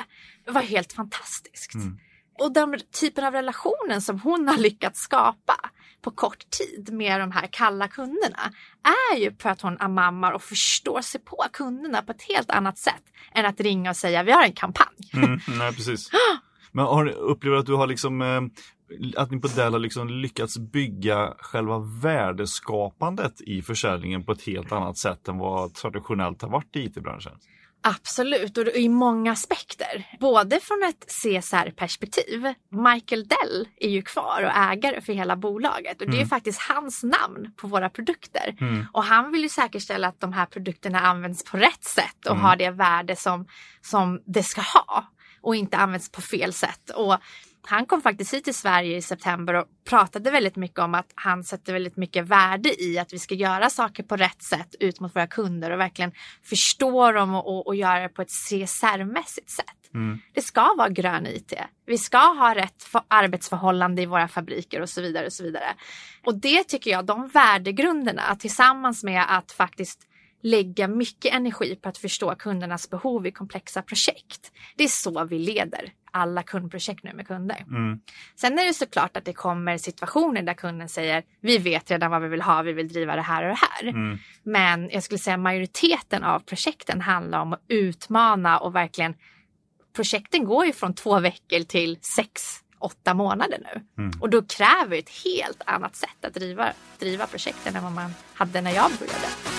[SPEAKER 2] Det var helt fantastiskt.
[SPEAKER 1] Mm.
[SPEAKER 2] Och den typen av relationen som hon har lyckats skapa på kort tid med de här kalla kunderna är ju för att hon amammar och förstår sig på kunderna på ett helt annat sätt än att ringa och säga vi har en kampanj.
[SPEAKER 1] Mm, nej, precis. [gasps] Men har, du att du har liksom eh, att ni på Dell har liksom lyckats bygga själva värdeskapandet i försäljningen på ett helt annat sätt än vad traditionellt har varit i IT-branschen?
[SPEAKER 2] Absolut, och i många aspekter. Både från ett CSR-perspektiv. Michael Dell är ju kvar och ägare för hela bolaget och det är mm. faktiskt hans namn på våra produkter.
[SPEAKER 1] Mm.
[SPEAKER 2] Och han vill ju säkerställa att de här produkterna används på rätt sätt och
[SPEAKER 1] mm.
[SPEAKER 2] har det värde som, som det ska ha och inte används på fel sätt. Och han kom faktiskt hit till Sverige i september och pratade väldigt mycket om att han sätter väldigt mycket värde i att vi ska göra saker på rätt sätt ut mot våra kunder och verkligen förstå dem och, och, och göra det på ett CSR-mässigt sätt.
[SPEAKER 1] Mm.
[SPEAKER 2] Det ska vara grön IT. Vi ska ha rätt arbetsförhållande i våra fabriker och så vidare. Och så vidare. Och det tycker jag, de värdegrunderna tillsammans med att faktiskt lägga mycket energi på att förstå kundernas behov i komplexa projekt. Det är så vi leder alla kundprojekt nu med kunder.
[SPEAKER 1] Mm.
[SPEAKER 2] Sen är det såklart att det kommer situationer där kunden säger vi vet redan vad vi vill ha, vi vill driva det här och det här.
[SPEAKER 1] Mm.
[SPEAKER 2] Men jag skulle säga majoriteten av projekten handlar om att utmana och verkligen projekten går ju från två veckor till sex, åtta månader nu.
[SPEAKER 1] Mm.
[SPEAKER 2] Och då kräver ett helt annat sätt att driva, driva projekten än vad man hade när jag började.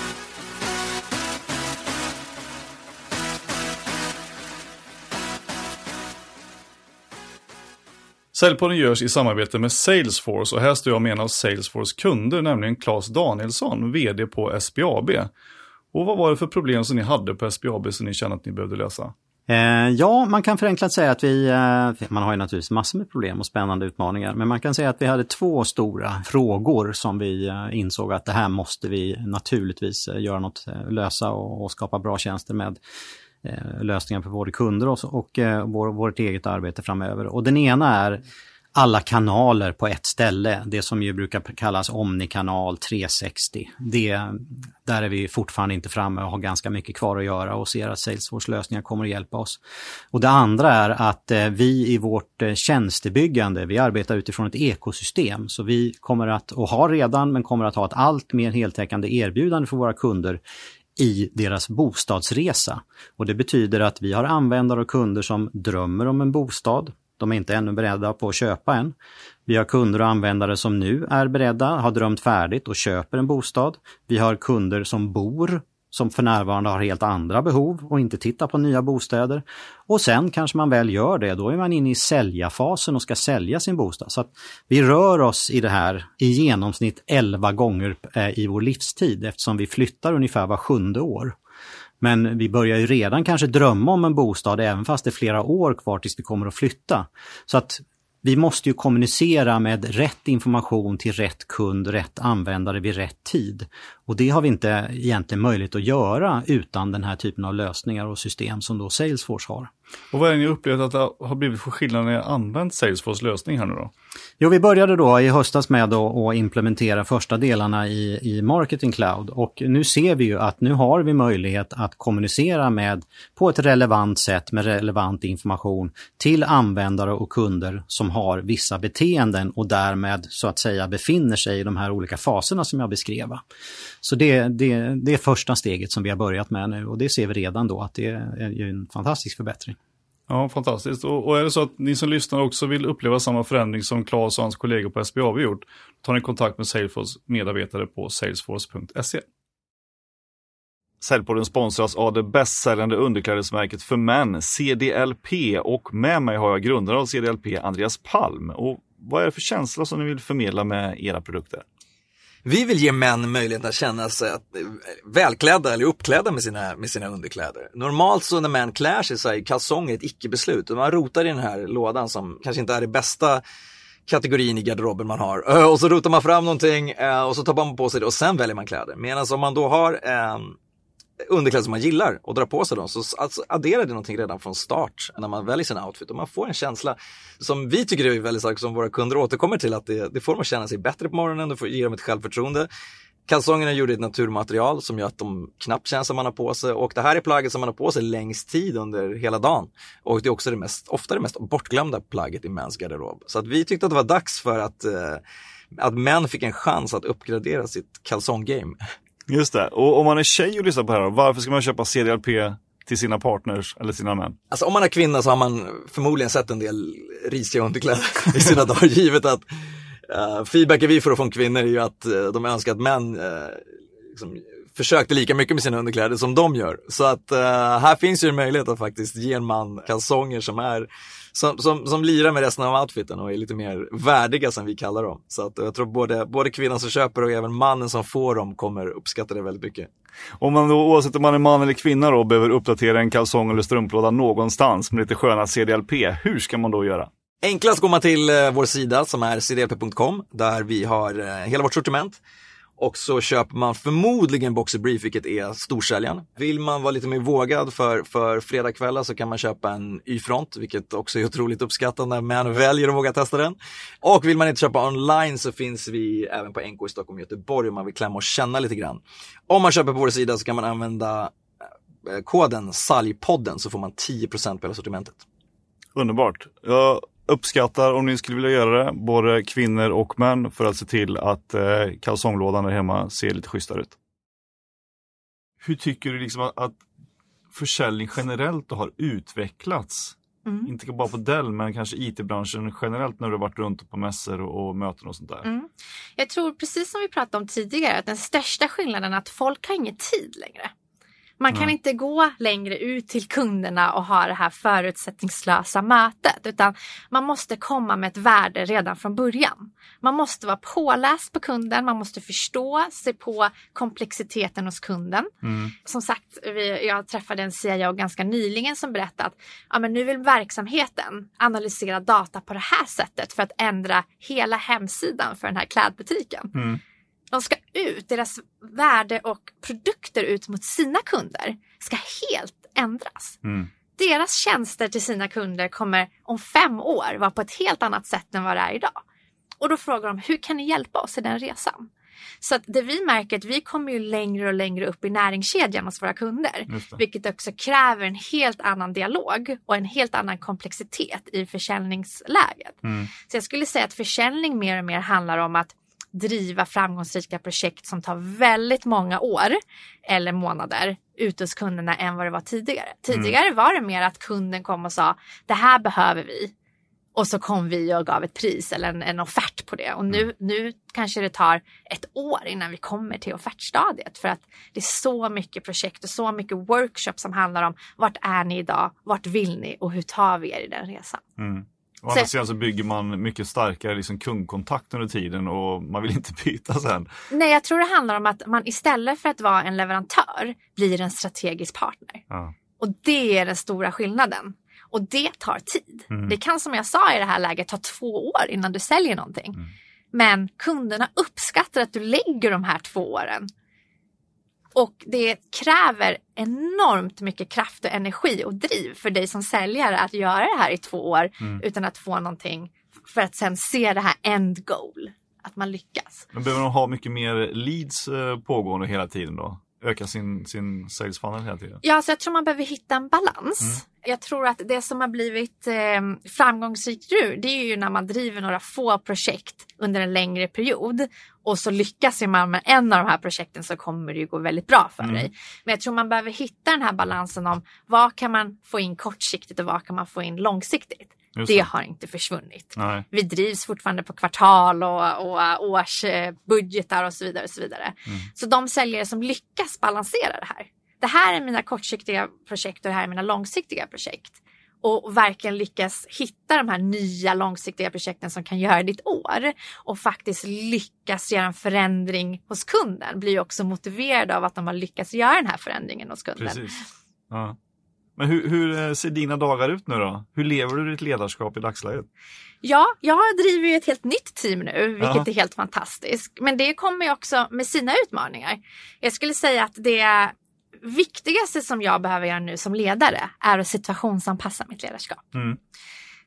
[SPEAKER 1] Säljpodden görs i samarbete med Salesforce och här står jag med en av Salesforce kunder, nämligen Claes Danielsson, VD på SBAB. Och vad var det för problem som ni hade på SBAB som ni kände att ni behövde lösa?
[SPEAKER 3] Eh, ja, man kan förenklat säga att vi, eh, man har ju naturligtvis massor med problem och spännande utmaningar, men man kan säga att vi hade två stora frågor som vi eh, insåg att det här måste vi naturligtvis göra något, lösa och, skapa bra tjänster med Eh, lösningar för både kunder och, och eh, vår, vårt eget arbete framöver. Och den ena är alla kanaler på ett ställe, det som ju brukar kallas Omnikanal 360. Det, där är vi fortfarande inte framme och har ganska mycket kvar att göra och ser att Salesforce-lösningar kommer att hjälpa oss. Och det andra är att eh, vi i vårt tjänstebyggande, vi arbetar utifrån ett ekosystem. Så vi kommer att, och har redan, men kommer att ha ett allt mer heltäckande erbjudande för våra kunder i deras bostadsresa. Och det betyder att vi har användare och kunder som drömmer om en bostad. De är inte ännu beredda på att köpa en. Vi har kunder och användare som nu är beredda, har drömt färdigt och köper en bostad. Vi har kunder som bor, som för närvarande har helt andra behov och inte tittar på nya bostäder. Och sen kanske man väl gör det, då är man inne i säljarfasen och ska sälja sin bostad. Så att vi rör oss i det här i genomsnitt 11 gånger eh, i vår livstid eftersom vi flyttar ungefär var sjunde år. Men vi börjar ju redan kanske drömma om en bostad även fast det är flera år kvar tills vi kommer att flytta. Så att vi måste ju kommunicera med rätt information till rätt kund, rätt användare vid rätt tid. Och det har vi inte egentligen möjlighet att göra utan den här typen av lösningar och system som då Salesforce har.
[SPEAKER 1] Och vad är det ni upplevt att det har blivit för skillnad när ni använt Salesforce lösning här nu då?
[SPEAKER 3] Jo, vi började då i höstas med att implementera första delarna i, i Marketing Cloud och nu ser vi ju att nu har vi möjlighet att kommunicera med på ett relevant sätt med relevant information till användare och kunder som har vissa beteenden och därmed så att säga befinner sig i de här olika faserna som jag beskrev. Så det, det, det är första steget som vi har börjat med nu och det ser vi redan då att det är en fantastisk förbättring.
[SPEAKER 1] Ja, fantastiskt. Och, och, är det så att ni som lyssnar också vill uppleva samma förändring som Claes och hans kollegor på SBAB gjort, tar ni kontakt med Salesforce medarbetare på salesforce.se. Säljpodden sponsras av det bästsäljande underklädesmärket för män, CDLP, och med mig har jag grundare av CDLP, Andreas Palm. Och vad är det för känsla som ni vill förmedla med era produkter?
[SPEAKER 4] Vi vill ge män möjlighet att känna sig eh, välklädda eller uppklädda med sina, med sina underkläder. Normalt så när män klär sig så är kalsonger ett icke-beslut. Man rotar i den här lådan som kanske inte är det bästa kategorin i garderoben man har. Eh, och så rotar man fram någonting eh, och så tar man på sig det och sen väljer man kläder. Medan om man då har eh, underkläder som man gillar och drar på sig dem så alltså, adderar det någonting redan från start när man väljer sin outfit och man får en känsla som vi tycker är väldigt stark, som våra kunder återkommer till, att det, det får dem att känna sig bättre på morgonen, det får, ger dem ett självförtroende. Kalsongerna är gjorda i ett naturmaterial som gör att de knappt känns som man har på sig och det här är plagget som man har på sig längst tid under hela dagen. Och det är också det mest, ofta det mest bortglömda plagget i mäns garderob. Så att vi tyckte att det var dags för att, eh, att män fick en chans att uppgradera sitt kalsonggame.
[SPEAKER 1] Just det. Och om man är tjej och lyssnar på det här, varför ska man köpa CDLP till sina partners eller sina män?
[SPEAKER 4] Alltså om man är kvinna så har man förmodligen sett en del risiga underkläder [laughs] i sina dagar, givet att eh, uh, feedbacken vi får från kvinnor är ju att uh, de önskar att män uh, liksom, försökte lika mycket med sina underkläder som de gör. Så att uh, här finns ju en möjlighet att faktiskt ge en man kalsonger som är som, som, som lirar med resten av outfiten och är lite mer värdiga som vi kallar dem. Så att jag tror både, både kvinnan som köper och även mannen som får dem kommer uppskatta det väldigt mycket.
[SPEAKER 1] Om man då, oavsett om man är man eller kvinna då, behöver uppdatera en kalsong eller strumplåda någonstans med lite sköna CDLP, hur ska man då göra?
[SPEAKER 4] Enklast går man till eh, vår sida som är cdlp.com där vi har eh, hela vårt sortiment. Och så köper man förmodligen Boxer Brief, vilket är storsäljaren. Vill man vara lite mer vågad för, för fredagskvällar så kan man köpa en Y-front, vilket också är otroligt uppskattat när man väljer att våga testa den. Och vill man inte köpa online så finns vi även på NK i Stockholm och Göteborg om man vill klämma och känna lite grann. Om man köper på vår sida så kan man använda eh, koden SALJPodden så får man 10% på hela sortimentet.
[SPEAKER 1] Underbart. Jag uppskattar om ni skulle vilja göra det, både kvinnor och män, för att se till att eh, kalsonglådan där hemma ser lite schysstare ut. Hur tycker du liksom att, att försäljning generellt har utvecklats?
[SPEAKER 2] Mm.
[SPEAKER 1] Inte bara på Dell, men kanske IT-branschen generellt när du har varit runt på mässor och, och möten och sånt där.
[SPEAKER 2] Mm. Jag tror precis som vi pratade om tidigare att den största skillnaden är att folk har ingen tid längre. Man kan
[SPEAKER 1] Nej.
[SPEAKER 2] inte gå längre ut till kunderna och ha det här förutsättningslösa mötet utan man måste komma med ett värde redan från början. Man måste vara påläst på kunden, man måste förstå sig på komplexiteten hos kunden.
[SPEAKER 1] Mm.
[SPEAKER 2] Som sagt, vi, jag träffade en CIO ganska nyligen som berättade att ja, men nu vill verksamheten analysera data på det här sättet för att ändra hela hemsidan för den här klädbutiken.
[SPEAKER 1] Mm.
[SPEAKER 2] De ska ut, deras värde och produkter ut mot sina kunder ska helt ändras.
[SPEAKER 1] Mm.
[SPEAKER 2] Deras tjänster till sina kunder kommer om fem år vara på ett helt annat sätt än vad det är idag. Och då frågar de, hur kan ni hjälpa oss i den resan? Så att det vi märker är att vi kommer ju längre och längre upp i näringskedjan hos våra kunder. Vilket också kräver en helt annan dialog och en helt annan komplexitet i försäljningsläget.
[SPEAKER 1] Mm.
[SPEAKER 2] Så jag skulle säga att försäljning mer och mer handlar om att driva framgångsrika projekt som tar väldigt många år eller månader ute hos kunderna än vad det var tidigare. Tidigare var det mer att kunden kom och sa det här behöver vi. Och så kom vi och gav ett pris eller en, en offert på det. Och nu, nu kanske det tar ett år innan vi kommer till offertstadiet. För att det är så mycket projekt och så mycket workshop som handlar om vart är ni idag, vart vill ni och hur tar vi er i den resan.
[SPEAKER 1] Mm. Å andra sidan så bygger man mycket starkare liksom kundkontakt under tiden och man vill [laughs] inte byta sen.
[SPEAKER 2] Nej, jag tror det handlar om att man istället för att vara en leverantör blir en strategisk partner.
[SPEAKER 1] Ja.
[SPEAKER 2] Och det är den stora skillnaden. Och det tar tid.
[SPEAKER 1] Mm.
[SPEAKER 2] Det kan som jag sa i det här läget ta två år innan du säljer någonting.
[SPEAKER 1] Mm.
[SPEAKER 2] Men kunderna uppskattar att du lägger de här två åren. Och det kräver enormt mycket kraft och energi och driv för dig som säljare att göra det här i två år
[SPEAKER 1] Mm.
[SPEAKER 2] utan att få någonting för att sen se det här end goal. Att man lyckas.
[SPEAKER 1] Men behöver de ha mycket mer leads eh, pågående hela tiden då? Öka sin, sin sales funnel hela tiden?
[SPEAKER 2] Ja, så jag tror man behöver hitta en balans.
[SPEAKER 1] Mm.
[SPEAKER 2] Jag tror att det som har blivit eh, framgångsrikt nu, det är ju när man driver några få projekt under en längre period och så lyckas man med en av de här projekten så kommer det ju gå väldigt bra för
[SPEAKER 1] Mm.
[SPEAKER 2] dig. Men jag tror man behöver hitta den här balansen om vad kan man få in kortsiktigt och vad kan man få in långsiktigt. Det har inte försvunnit.
[SPEAKER 1] Nej.
[SPEAKER 2] Vi drivs fortfarande på kvartal och, och årsbudgetar och så vidare. Och så, vidare.
[SPEAKER 1] Mm.
[SPEAKER 2] så de säljare som lyckas balansera det här. Det här är mina kortsiktiga projekt och det här är mina långsiktiga projekt. Och verkligen lyckas hitta de här nya långsiktiga projekten som kan göra ditt år. Och faktiskt lyckas göra en förändring hos kunden. Blir också motiverade av att de har lyckats göra den här förändringen hos kunden.
[SPEAKER 1] Precis. Ja. Men hur, hur eh, ser dina dagar ut nu då? Hur lever du ditt ledarskap i dagsläget?
[SPEAKER 2] Ja, jag driver ju ett helt nytt team nu, vilket
[SPEAKER 1] Ja.
[SPEAKER 2] är helt fantastiskt. Men det kommer ju också med sina utmaningar. Jag skulle säga att det viktigaste som jag behöver göra nu som ledare är att situationsanpassa mitt ledarskap.
[SPEAKER 1] Mm.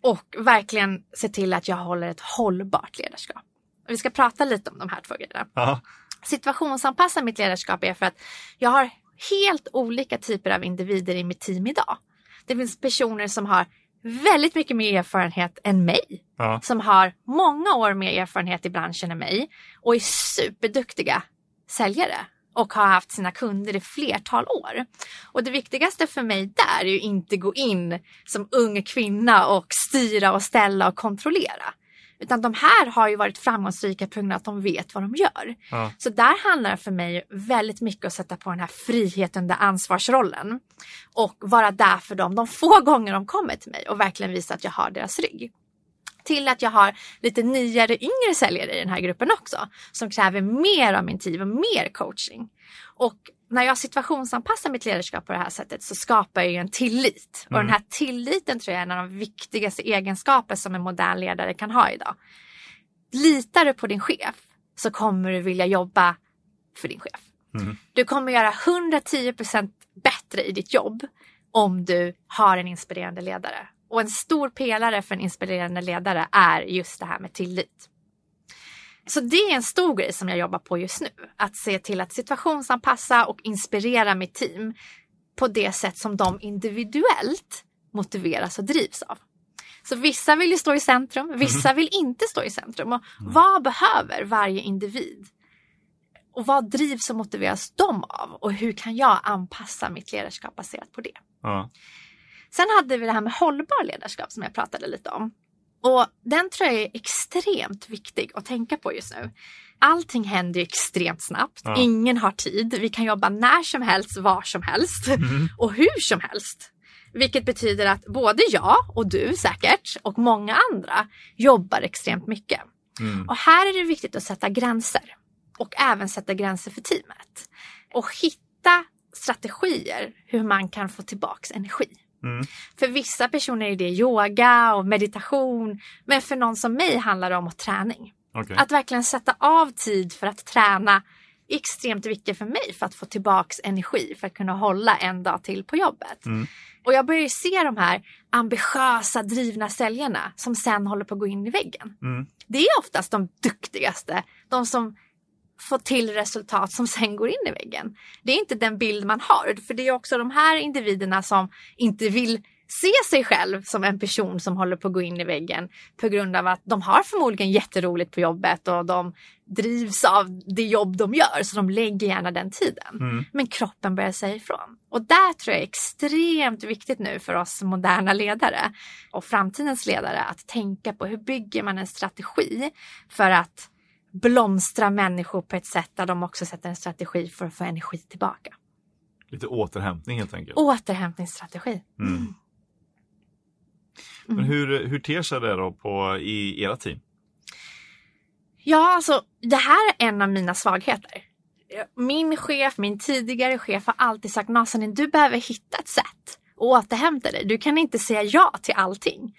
[SPEAKER 2] Och verkligen se till att jag håller ett hållbart ledarskap. Och vi ska prata lite om de här två grejerna
[SPEAKER 1] Ja.
[SPEAKER 2] situationsanpassa mitt ledarskap är för att jag har helt olika typer av individer i mitt team idag. Det finns personer som har väldigt mycket mer erfarenhet än mig.
[SPEAKER 1] Ja.
[SPEAKER 2] Som har många år mer erfarenhet i branschen än mig och är superduktiga säljare och har haft sina kunder i flertal år. Och det viktigaste för mig där är ju inte gå in som ung kvinna och styra och ställa och kontrollera. Utan de här har ju varit framgångsrika på grund av att de vet vad de gör.
[SPEAKER 1] Ja.
[SPEAKER 2] Så där handlar det för mig väldigt mycket att sätta på den här friheten under ansvarsrollen. Och vara där för dem de få gånger de kommer till mig och verkligen visa att jag har deras rygg. Till att jag har lite nyare yngre säljare i den här gruppen också. Som kräver mer av min tid och mer coaching. Och när jag situationsanpassar mitt ledarskap på det här sättet så skapar jag ju en tillit. Och
[SPEAKER 1] Mm.
[SPEAKER 2] den här tilliten tror jag är en av de viktigaste egenskaper som en modern ledare kan ha idag. Litar du på din chef så kommer du vilja jobba för din chef.
[SPEAKER 1] Mm.
[SPEAKER 2] Du kommer göra 110% bättre i ditt jobb om du har en inspirerande ledare. Och en stor pelare för en inspirerande ledare är just det här med tillit. Så det är en stor grej som jag jobbar på just nu. Att se till att situationsanpassa och inspirera mitt team på det sätt som de individuellt motiveras och drivs av. Så vissa vill ju stå i centrum, vissa vill inte stå i centrum. Och vad behöver varje individ? Och vad drivs och motiveras de av? Och hur kan jag anpassa mitt ledarskap baserat på det?
[SPEAKER 1] Ja.
[SPEAKER 2] Sen hade vi det här med hållbar ledarskap som jag pratade lite om. Och den tror jag är extremt viktig att tänka på just nu. Allting händer ju extremt snabbt.
[SPEAKER 1] Ja.
[SPEAKER 2] Ingen har tid. Vi kan jobba när som helst, var som helst och hur som helst. Vilket betyder att både jag och du säkert och många andra jobbar extremt mycket.
[SPEAKER 1] Mm.
[SPEAKER 2] Och här är det viktigt att sätta gränser och även sätta gränser för teamet. Och hitta strategier hur man kan få tillbaks energi.
[SPEAKER 1] Mm.
[SPEAKER 2] För vissa personer är det yoga och meditation. Men för någon som mig handlar det om träning.
[SPEAKER 1] Okej.
[SPEAKER 2] Att verkligen sätta av tid för att träna är extremt viktigt för mig för att få tillbaks energi för att kunna hålla en dag till på jobbet.
[SPEAKER 1] Mm.
[SPEAKER 2] Och jag börjar ju se de här ambitiösa drivna säljarna som sen håller på att gå in i väggen.
[SPEAKER 1] Mm.
[SPEAKER 2] Det är oftast de duktigaste, de som får till resultat som sen går in i väggen. Det är inte den bild man har, för det är också de här individerna som inte vill se sig själv som en person som håller på att gå in i väggen på grund av att de har förmodligen jätteroligt på jobbet och de drivs av det jobb de gör så de lägger gärna den tiden.
[SPEAKER 1] Mm.
[SPEAKER 2] Men kroppen börjar säga ifrån. Och där tror jag är extremt viktigt nu för oss moderna ledare och framtidens ledare att tänka på hur bygger man en strategi för att blomstra människor på ett sätt där de också sätter en strategi för att få energi tillbaka.
[SPEAKER 1] Lite återhämtning helt enkelt.
[SPEAKER 2] Återhämtningsstrategi.
[SPEAKER 1] Mm. Men hur, hur ter sig det då på, i era team?
[SPEAKER 2] Ja, alltså det här är en av mina svagheter. Min chef, min tidigare chef har alltid sagt Nasanin, du behöver hitta ett sätt att återhämta dig. Du kan inte säga ja till allting.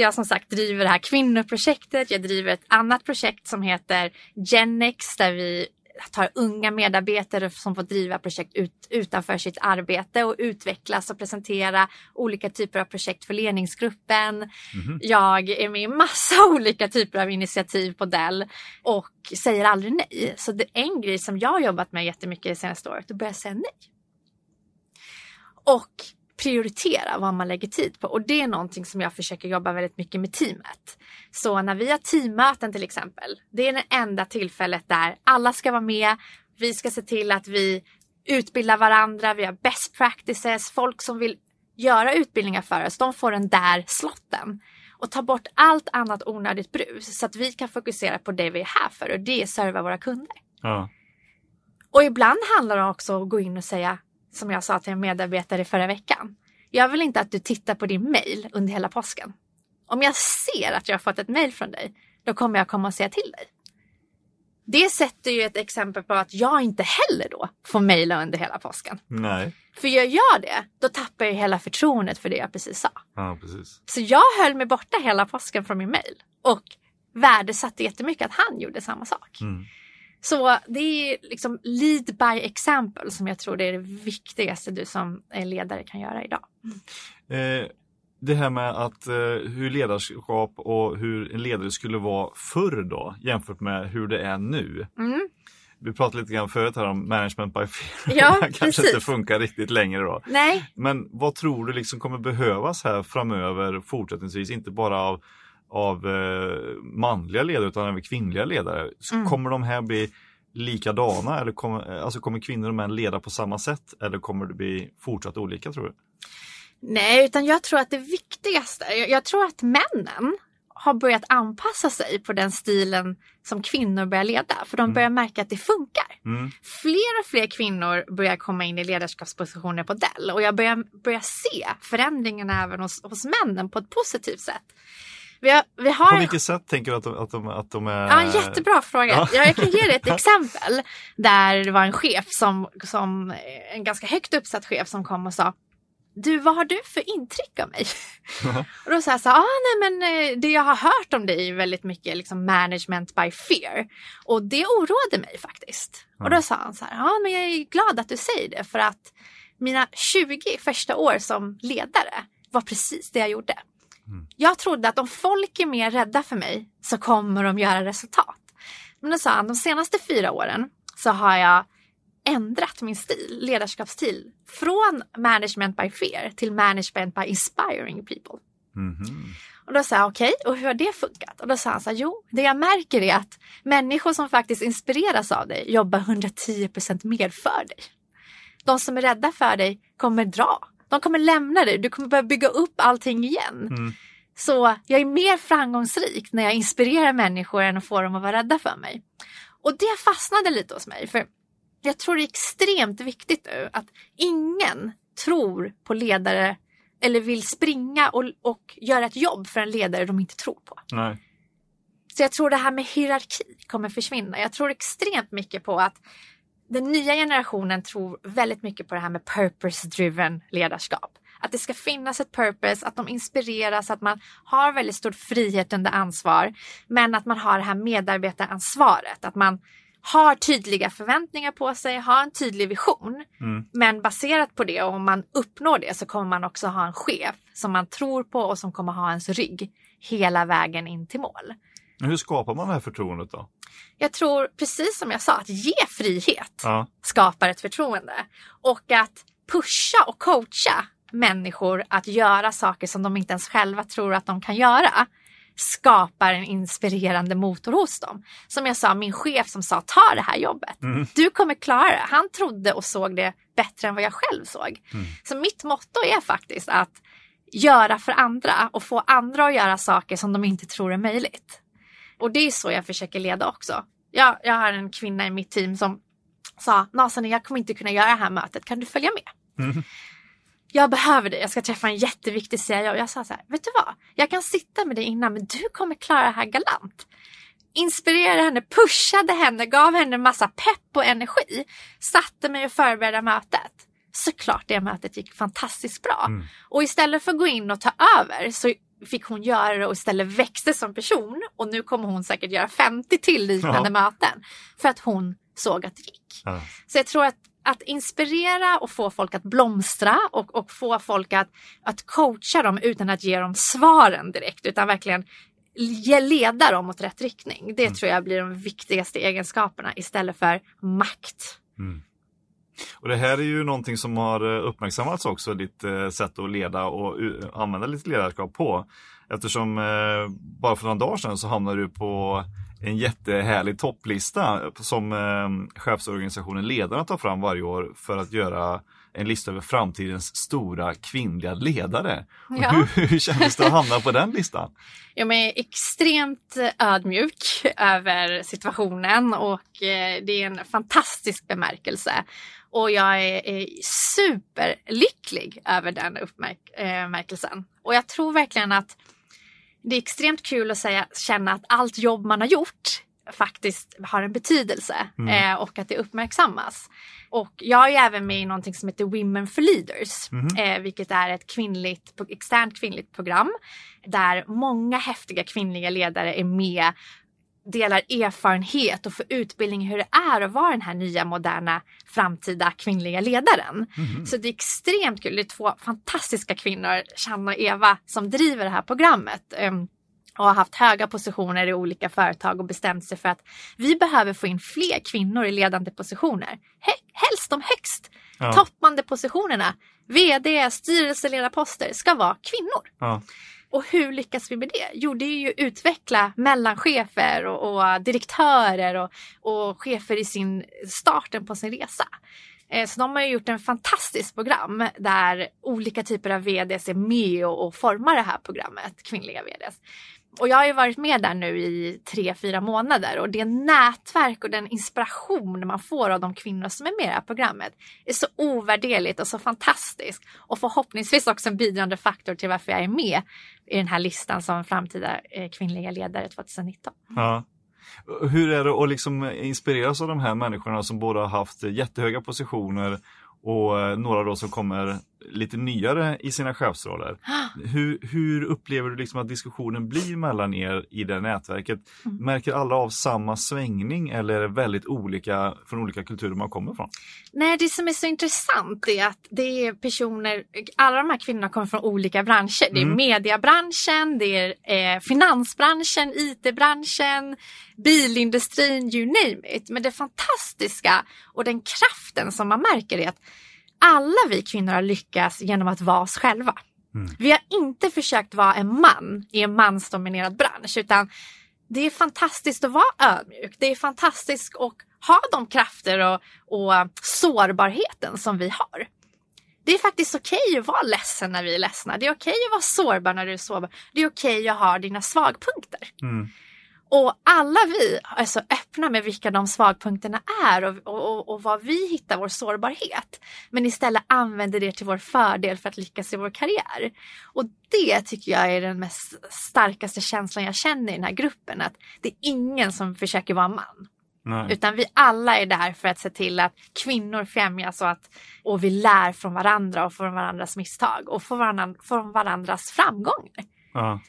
[SPEAKER 2] Jag som sagt driver det här kvinnoprojektet. Jag driver ett annat projekt som heter Genex där vi tar unga medarbetare som får driva projekt ut, utanför sitt arbete och utvecklas och presentera olika typer av projekt för ledningsgruppen. Jag är med i massa [laughs] olika typer av initiativ på Dell och säger aldrig nej. Så det är en grej som jag har jobbat med jättemycket det senaste året, att börja säga nej. Och prioritera vad man lägger tid på. Och det är någonting som jag försöker jobba väldigt mycket med teamet. Så när vi har teammöten till exempel, det är det enda tillfället där alla ska vara med. Vi ska se till att vi utbildar varandra, vi har best practices, folk som vill göra utbildningar för oss, de får den där slotten. Och ta bort allt annat onödigt brus så att vi kan fokusera på det vi är här för och det är att serva våra kunder.
[SPEAKER 1] Ja.
[SPEAKER 2] Och ibland handlar det också om att gå in och säga, som jag sa till en medarbetare förra veckan. Jag vill inte att du tittar på din mail under hela påsken. Om jag ser att jag har fått ett mail från dig, då kommer jag komma och säga till dig. Det sätter ju ett exempel på att jag inte heller då får mejla under hela påsken.
[SPEAKER 1] Nej.
[SPEAKER 2] För gör jag det, då tappar jag hela förtroendet för det jag precis sa.
[SPEAKER 1] Ja, precis.
[SPEAKER 2] Så jag höll mig borta hela påsken från min mail och värdesatte jättemycket att han gjorde samma sak.
[SPEAKER 1] Mm.
[SPEAKER 2] Så det är liksom lead by example som jag tror det är det viktigaste du som eh, ledare kan göra idag.
[SPEAKER 1] Eh, det här med att eh, hur ledarskap och hur en ledare skulle vara förr då jämfört med hur det är nu.
[SPEAKER 2] Mm.
[SPEAKER 1] Vi pratade lite grann förut här om management by fear.
[SPEAKER 2] Ja, [laughs]
[SPEAKER 1] kanske
[SPEAKER 2] precis.
[SPEAKER 1] inte funkar riktigt längre då.
[SPEAKER 2] Nej,
[SPEAKER 1] Men vad tror du liksom kommer behövas här framöver fortsättningsvis? Inte bara av, av eh, manliga ledare utan även kvinnliga ledare. S-
[SPEAKER 2] Mm.
[SPEAKER 1] Kommer de här bli likadana eller kommer, eh, alltså kommer kvinnor och män leda på samma sätt eller kommer det bli fortsatt olika tror du?
[SPEAKER 2] nej, utan jag tror att det viktigaste, jag, tror att männen har börjat anpassa sig på den stilen som kvinnor börjar leda. För de börjar märka att det funkar.
[SPEAKER 1] Mm.
[SPEAKER 2] Fler och fler kvinnor börjar komma in i ledarskapspositioner på Dell och jag börjar, börjar se förändringarna även hos, hos männen på ett positivt sätt. Vi har, vi har
[SPEAKER 1] På vilket sätt tänker du att de, att de, att de är?
[SPEAKER 2] Ja, en jättebra fråga.
[SPEAKER 1] Ja.
[SPEAKER 2] Ja. jag kan ge dig ett [laughs] exempel där det var en chef som, som en ganska högt uppsatt chef som kom och sa du, vad har du för intryck av mig? [laughs] och då sa jag så här, ah, nej men eh, det jag har hört om dig är väldigt mycket liksom management by fear. Och det oroade mig faktiskt. Och då sa han så här, ja men jag är glad att du säger det för att mina 20 första år som ledare var precis det jag gjorde. Jag trodde att om folk är mer rädda för mig så kommer de göra resultat. Men då sa han, de senaste fyra åren så har jag ändrat min stil, ledarskapsstil, från management by fear till management by inspiring people.
[SPEAKER 1] Mhm.
[SPEAKER 2] Och då sa jag okej, och hur har det funkat? Och då sa han så här, jo, det jag märker är att människor som faktiskt inspireras av dig jobbar 110% mer för dig. De som är rädda för dig kommer dra. De kommer lämna dig, du kommer börja bygga upp allting igen.
[SPEAKER 1] Mm.
[SPEAKER 2] Så jag är mer framgångsrik när jag inspirerar människor än att få dem att vara rädda för mig. Och det fastnade lite hos mig. För jag tror det är extremt viktigt nu att ingen tror på ledare eller vill springa och, och göra ett jobb för en ledare de inte tror på.
[SPEAKER 1] Nej.
[SPEAKER 2] Så jag tror det här med hierarki kommer försvinna. Jag tror extremt mycket på att den nya generationen tror väldigt mycket på det här med purpose-driven ledarskap. Att det ska finnas ett purpose, att de inspireras, att man har väldigt stor frihet under ansvar. Men att man har det här medarbetaransvaret, att man har tydliga förväntningar på sig, har en tydlig vision.
[SPEAKER 1] Mm.
[SPEAKER 2] Men baserat på det och om man uppnår det så kommer man också ha en chef som man tror på och som kommer ha ens rygg hela vägen in till mål.
[SPEAKER 1] Hur skapar man det här förtroendet då?
[SPEAKER 2] Jag tror precis som jag sa att ge frihet
[SPEAKER 1] Ja.
[SPEAKER 2] skapar ett förtroende och att pusha och coacha människor att göra saker som de inte ens själva tror att de kan göra skapar en inspirerande motor hos dem. Som jag sa, min chef som sa ta det här jobbet.
[SPEAKER 1] Mm.
[SPEAKER 2] Du kommer klara det. Han trodde och såg det bättre än vad jag själv såg.
[SPEAKER 1] Mm.
[SPEAKER 2] Så mitt motto är faktiskt att göra för andra och få andra att göra saker som de inte tror är möjligt. Och det är så jag försöker leda också. Jag, jag har en kvinna i mitt team som sa Nasan, jag kommer inte kunna göra det här mötet, kan du följa med?
[SPEAKER 1] Mm.
[SPEAKER 2] Jag behöver dig, jag ska träffa en jätteviktig CIO. Jag sa så här, vet du vad? Jag kan sitta med dig innan men du kommer klara det här galant. Inspirerade henne, pushade henne, gav henne massa pepp och energi. Satte mig och förberedde mötet. Såklart det mötet gick fantastiskt bra.
[SPEAKER 1] Mm.
[SPEAKER 2] Och istället för att gå in och ta över så fick hon göra det och istället växte som person. Och nu kommer hon säkert göra 50 till liknande
[SPEAKER 1] Ja.
[SPEAKER 2] möten. För att hon såg att det gick.
[SPEAKER 1] Ja.
[SPEAKER 2] Så jag tror att, att inspirera och få folk att blomstra och, och få folk att, att coacha dem utan att ge dem svaren direkt utan verkligen ge, leda dem åt rätt riktning. Det tror jag blir de viktigaste egenskaperna istället för makt.
[SPEAKER 1] Och det här är ju någonting som har eh, uppmärksammats också, ditt eh, sätt att leda och använda lite ledarskap på. Eftersom eh, bara för några dagar sedan så hamnade du på en jättehärlig topplista som chefsorganisationen Ledarna tar fram varje år för att göra en lista över framtidens stora kvinnliga ledare.
[SPEAKER 2] Ja.
[SPEAKER 1] Hur, hur kändes det att hamna på den listan?
[SPEAKER 2] Jag är extremt ödmjuk över situationen och det är en fantastisk bemärkelse. Och jag är, är superlycklig över den uppmärkelsen. Och jag tror verkligen att det är extremt kul att säga, känna att allt jobb man har gjort faktiskt har en betydelse
[SPEAKER 1] Mm.
[SPEAKER 2] eh, och att det uppmärksammas. Och jag är även med i någonting som heter Women for Leaders,
[SPEAKER 1] Mhm.
[SPEAKER 2] eh, vilket är ett kvinnligt, externt kvinnligt program där många häftiga kvinnliga ledare är med, delar erfarenhet och får utbildning i hur det är att vara den här nya moderna framtida kvinnliga ledaren.
[SPEAKER 1] Mhm.
[SPEAKER 2] Så det är extremt kul. Det är två fantastiska kvinnor, Channa och Eva, som driver det här programmet. ehm, och har haft höga positioner i olika företag och bestämt sig för att vi behöver få in fler kvinnor i ledande positioner. He- helst de högst
[SPEAKER 1] Ja.
[SPEAKER 2] toppande positionerna, vd, styrelseledarposter, ska vara kvinnor.
[SPEAKER 1] Ja.
[SPEAKER 2] Och hur lyckas vi med det? Jo, det är ju utveckla mellanchefer och, och direktörer och, och chefer i sin starten på sin resa. Eh, så de har ju gjort en fantastiskt program där olika typer av vds är med och, och formar det här programmet, kvinnliga vds. Och jag har ju varit med där nu i tre, fyra månader och det nätverk och den inspiration man får av de kvinnor som är med i det här programmet är så ovärderligt och så fantastiskt. Och förhoppningsvis också en bidrande faktor till varför jag är med i den här listan som framtida eh, kvinnliga ledare 2019.
[SPEAKER 1] Ja. Hur är det att liksom inspireras av de här människorna som båda har haft jättehöga positioner och eh, några då som kommer lite nyare i sina chefsroller. [gasps] Hur, hur upplever du liksom att diskussionen blir mellan er i det nätverket?
[SPEAKER 2] Mm.
[SPEAKER 1] Märker alla av samma svängning eller är det väldigt olika från olika kulturer man kommer från?
[SPEAKER 2] Nej, det som är så intressant är att det är personer, alla de här kvinnorna kommer från olika branscher. Det är
[SPEAKER 1] Mm.
[SPEAKER 2] mediebranschen, det är eh, finansbranschen, IT-branschen, bilindustrin, you name it. Men det fantastiska och den kraften som man märker är att alla vi kvinnor har lyckats genom att vara oss själva. Mm. Vi har inte försökt vara en man i en mansdominerad bransch utan det är fantastiskt att vara ödmjuk. Det är fantastiskt att ha de krafter och, och sårbarheten som vi har. Det är faktiskt okej att vara ledsen när vi är ledsna. Det är okej att vara sårbar när du är sårbar. Det är okej att ha dina svagpunkter. Mm. Och alla vi är så öppna med vilka de svagpunkterna är och, och, och vad vi hittar vår sårbarhet. Men istället använder det till vår fördel för att lyckas i vår karriär. Och det tycker jag är den mest starkaste känslan jag känner i den här gruppen. Att det är ingen som försöker vara man. Nej. Utan vi alla är där för att se till att kvinnor främjas och, att, och vi lär från varandra och från varandras misstag och från, varandra, från varandras framgångar. Ja.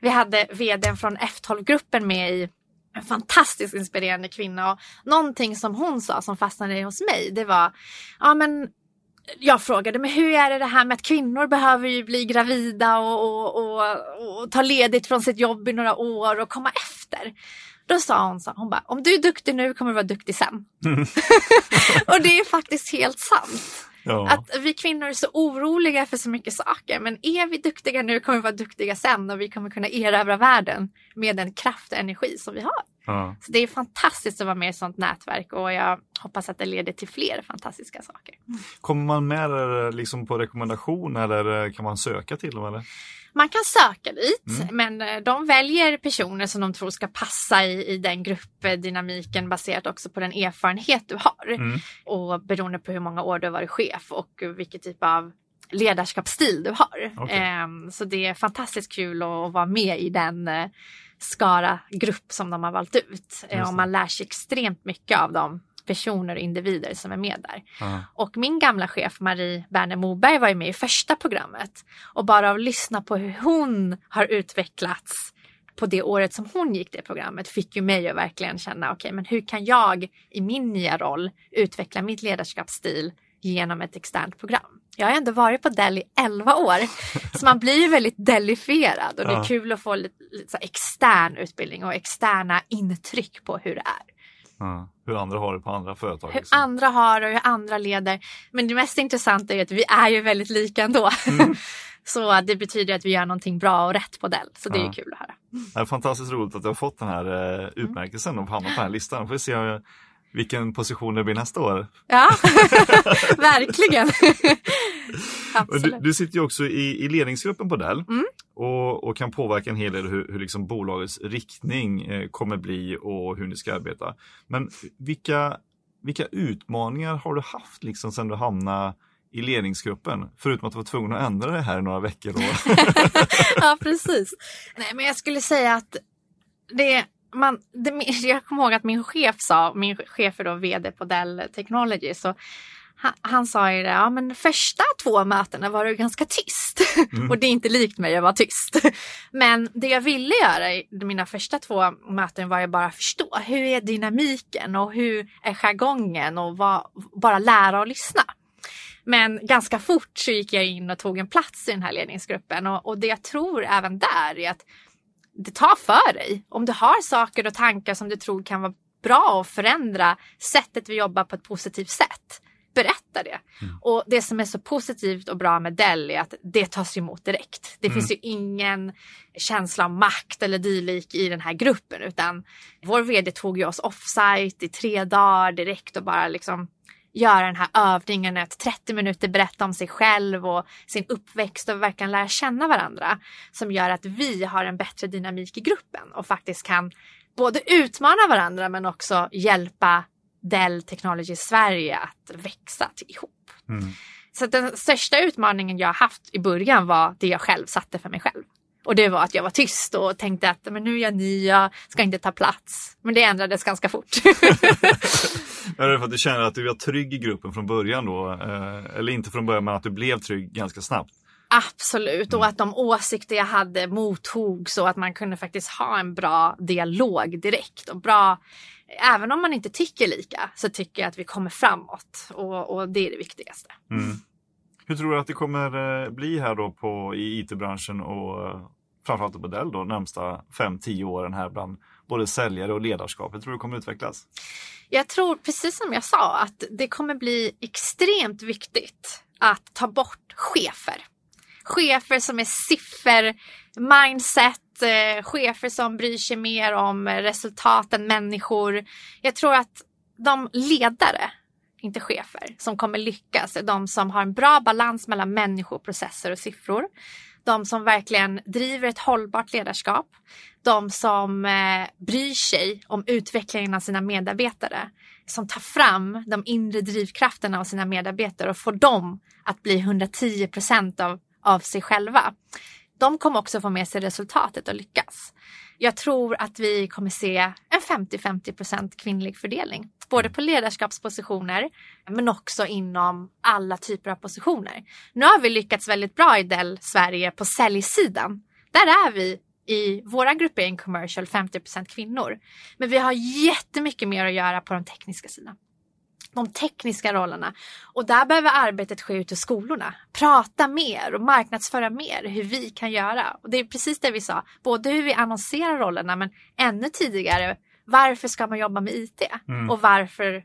[SPEAKER 2] Vi hade vdn från F12-gruppen med i en fantastiskt inspirerande kvinna och någonting som hon sa som fastnade hos mig det var ja men jag frågade men hur är det, det här med att kvinnor behöver ju bli gravida och, och, och, och ta ledigt från sitt jobb i några år och komma efter. Då sa hon så hon bara, om du är duktig nu kommer du vara duktig sen. Mm. [laughs] och det är faktiskt helt sant. Ja. Att vi kvinnor är så oroliga för så mycket saker. Men är vi duktiga nu kommer vi vara duktiga sen och vi kommer kunna erövra världen med den kraft och energi som vi har. Ja. Så det är fantastiskt att vara med i ett sådant nätverk och jag hoppas att det leder till fler fantastiska saker.
[SPEAKER 1] Kommer man med liksom på rekommendation eller kan man söka till dem? Eller?
[SPEAKER 2] Man kan söka dit mm. men eh, de väljer personer som de tror ska passa i, i den gruppdynamiken baserat också på den erfarenhet du har. Mm. Och beroende på hur många år du har varit chef och vilken typ av ledarskapsstil du har. Okay. Ehm, så det är fantastiskt kul att vara med i den skara grupp som de har valt ut. Uh, och man lär sig extremt mycket av dem personer och individer som är med där. Mm. Och min gamla chef Marie Berner Moberg var ju med i första programmet. Och bara att lyssna på hur hon har utvecklats på det året som hon gick det programmet fick ju mig att verkligen känna okej okay, men hur kan jag i min nya roll utveckla mitt ledarskapsstil genom ett externt program. Jag har ändå varit på Dell i 11 år [laughs] så man blir ju väldigt delifierad och det är kul att få lite, lite extern utbildning och externa intryck på hur det är.
[SPEAKER 1] Ja, hur andra har det på andra företag.
[SPEAKER 2] Hur liksom. andra har och hur andra leder. Men det mest intressanta är att vi är ju väldigt lika ändå. Mm. [laughs] så det betyder att vi gör någonting bra och rätt på Dell. Så det ja. är kul att höra.
[SPEAKER 1] Det är fantastiskt roligt att du har fått den här eh, utmärkelsen och hamnat på den här listan. Får se vilken position det blir nästa år.
[SPEAKER 2] Ja, [laughs] verkligen.
[SPEAKER 1] du, du, sitter ju också i, i ledningsgruppen på Dell mm. och, och, kan påverka en hel del hur, hur liksom bolagets riktning eh, kommer bli och hur ni ska arbeta. Men vilka, vilka utmaningar har du haft liksom sedan du hamnade i ledningsgruppen? Förutom att du var tvungen att ändra det här i några veckor. [laughs]
[SPEAKER 2] ja, precis. Nej, men jag skulle säga att det man, det, [laughs] jag kommer ihåg att min chef sa, min chef är då vd på Dell Technology, så han, han sa ju det, ja men första två mötena var det ganska tyst. [laughs] Mm. och det är inte likt mig att vara tyst. [laughs] men det jag ville göra i mina första två möten var ju bara förstå hur är dynamiken och hur är jargongen och vad, bara lära och lyssna. Men ganska fort så gick jag in och tog en plats i den här ledningsgruppen och, och det jag tror även där är att det tar för dig. Om du har saker och tankar som du tror kan vara bra att förändra sättet vi jobbar på ett positivt sätt. Berätta det. Mm. Och det som är så positivt och bra med Dell är att det tas emot direkt. Det mm. finns ju ingen känsla av makt eller dylik i den här gruppen utan vår vd tog ju oss offsite i tre dagar direkt och bara liksom göra den här övningen att 30 minuter berätta om sig själv och sin uppväxt och verkligen lära känna varandra. Som gör att vi har en bättre dynamik i gruppen och faktiskt kan både utmana varandra men också hjälpa Dell Technology Sverige att växa ihop. Mm. Så den största utmaningen jag haft i början var det jag själv satte för mig själv. Och det var att jag var tyst och tänkte att men nu är jag ny, jag ska inte ta plats. Men det ändrades ganska fort. [laughs]
[SPEAKER 1] är det för att du känner att du var trygg i gruppen från början då? Eh, eller inte från början, men att du blev trygg ganska snabbt?
[SPEAKER 2] Absolut, och mm. att de åsikter jag hade mottogs och att man kunde faktiskt ha en bra dialog direkt och bra Även om man inte tycker lika så tycker jag att vi kommer framåt och, och det är det viktigaste. Mm.
[SPEAKER 1] Hur tror du att det kommer eh, bli här då på, i IT-branschen och eh, framförallt på Dell då närmsta 5-10 åren här bland både säljare och ledarskap? Hur tror du det kommer utvecklas?
[SPEAKER 2] Jag tror precis som jag sa att det kommer bli extremt viktigt att ta bort chefer. chefer som är siffer, mindset, eh, chefer som bryr sig mer om resultat än människor. Jag tror att de ledare, inte chefer, som kommer lyckas är de som har en bra balans mellan människor, processer och siffror. De som verkligen driver ett hållbart ledarskap. De som eh, bryr sig om utvecklingen av sina medarbetare. Som tar fram de inre drivkrafterna av sina medarbetare och får dem att bli 110 procent av, av sig själva. De kommer också få med sig resultatet och lyckas. Jag tror att vi kommer se en 50-50 procent kvinnlig fördelning. Både på ledarskapspositioner men också inom alla typer av positioner. Nu har vi lyckats väldigt bra i Dell Sverige på säljsidan. Där är vi i våra gruppering commercial 50% kvinnor. Men vi har jättemycket mer att göra på den tekniska sidan de tekniska rollerna. Och där behöver arbetet ske ute i skolorna. Prata mer och marknadsföra mer hur vi kan göra. Och det är precis det vi sa, både hur vi annonserar rollerna men ännu tidigare varför ska man jobba med IT? Mm. Och, varför,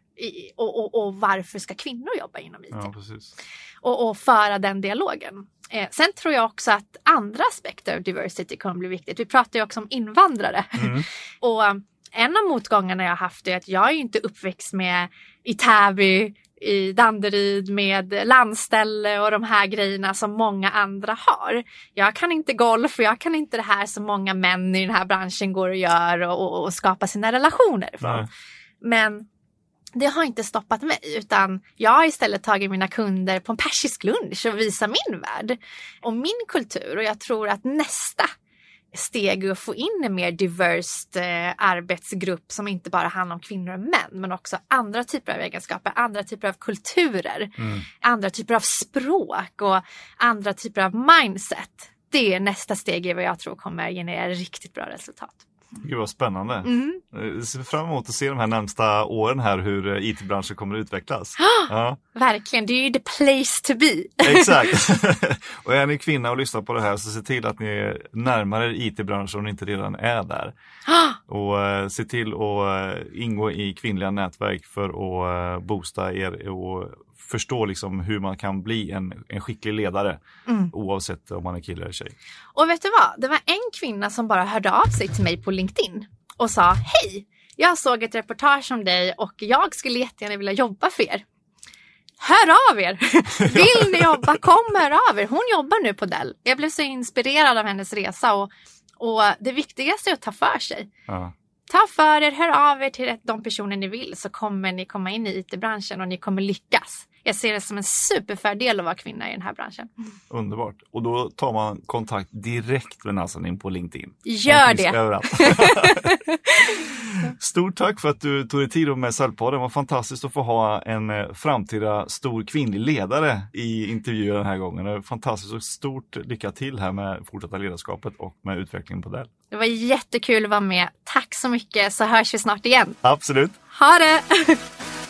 [SPEAKER 2] och, och, och, varför ska kvinnor jobba inom IT?
[SPEAKER 1] Ja,
[SPEAKER 2] och, och föra den dialogen. Eh, sen tror jag också att andra aspekter av diversity kommer bli viktigt. Vi pratar ju också om invandrare. Mm. [laughs] och en av motgångarna jag haft är att jag är inte uppväxt med i Täby, i Danderyd med landställe och de här grejerna som många andra har. Jag kan inte golf och jag kan inte det här som många män i den här branschen går och gör och, och, och skapar sina relationer ifrån. Men det har inte stoppat mig utan jag har istället tagit mina kunder på en persisk lunch och visat min värld och min kultur och jag tror att nästa steg att få in en mer diverst eh, arbetsgrupp som inte bara handlar om kvinnor och män men också andra typer av egenskaper, andra typer av kulturer, mm. andra typer av språk och andra typer av mindset. Det är nästa steg i vad jag tror kommer generera riktigt bra resultat.
[SPEAKER 1] Gud vad spännande.
[SPEAKER 2] Mm.
[SPEAKER 1] Jag ser fram emot att se de här närmsta åren här hur eh, IT-branschen kommer att utvecklas. [gasps]
[SPEAKER 2] ja. Verkligen, det är ju the place to be. [laughs]
[SPEAKER 1] Exakt. [laughs] och är ni kvinna och lyssnar på det här så se till att ni är närmare IT-branschen om ni inte redan är där. [gasps] och uh, se till att ingå i kvinnliga nätverk för att boosta er och förstå liksom hur man kan bli en, en skicklig ledare mm. oavsett om man är kille eller tjej.
[SPEAKER 2] Och vet du vad? Det var en kvinna som bara hörde av sig till mig på LinkedIn och sa Hej! Jag såg ett reportage om dig och jag skulle jättegärna vilja jobba för er. Hör av er! [laughs] Vill ni jobba? Kom hör av er. Hon jobbar nu på Dell. Jag blev så inspirerad av hennes resa och, och det viktigaste är att ta för sig.
[SPEAKER 1] Ja.
[SPEAKER 2] Ta för er, hör av er till de personer ni vill så kommer ni komma in i IT-branschen och ni kommer lyckas jag ser det som en superfördel att vara kvinna i den här branschen.
[SPEAKER 1] Underbart. Och då tar man kontakt direkt med Nazanin på LinkedIn.
[SPEAKER 2] Gör det! [laughs]
[SPEAKER 1] Stort tack för att du tog dig tid med Säljpodden. Det var fantastiskt att få ha en eh, framtida stor kvinnlig ledare i intervjuer den här gången. Fantastiskt och stort lycka till här med fortsatta ledarskapet och med utvecklingen på Dell.
[SPEAKER 2] Det var jättekul att vara med. Tack så mycket så hörs vi snart igen.
[SPEAKER 1] Absolut.
[SPEAKER 2] Ha det! [laughs]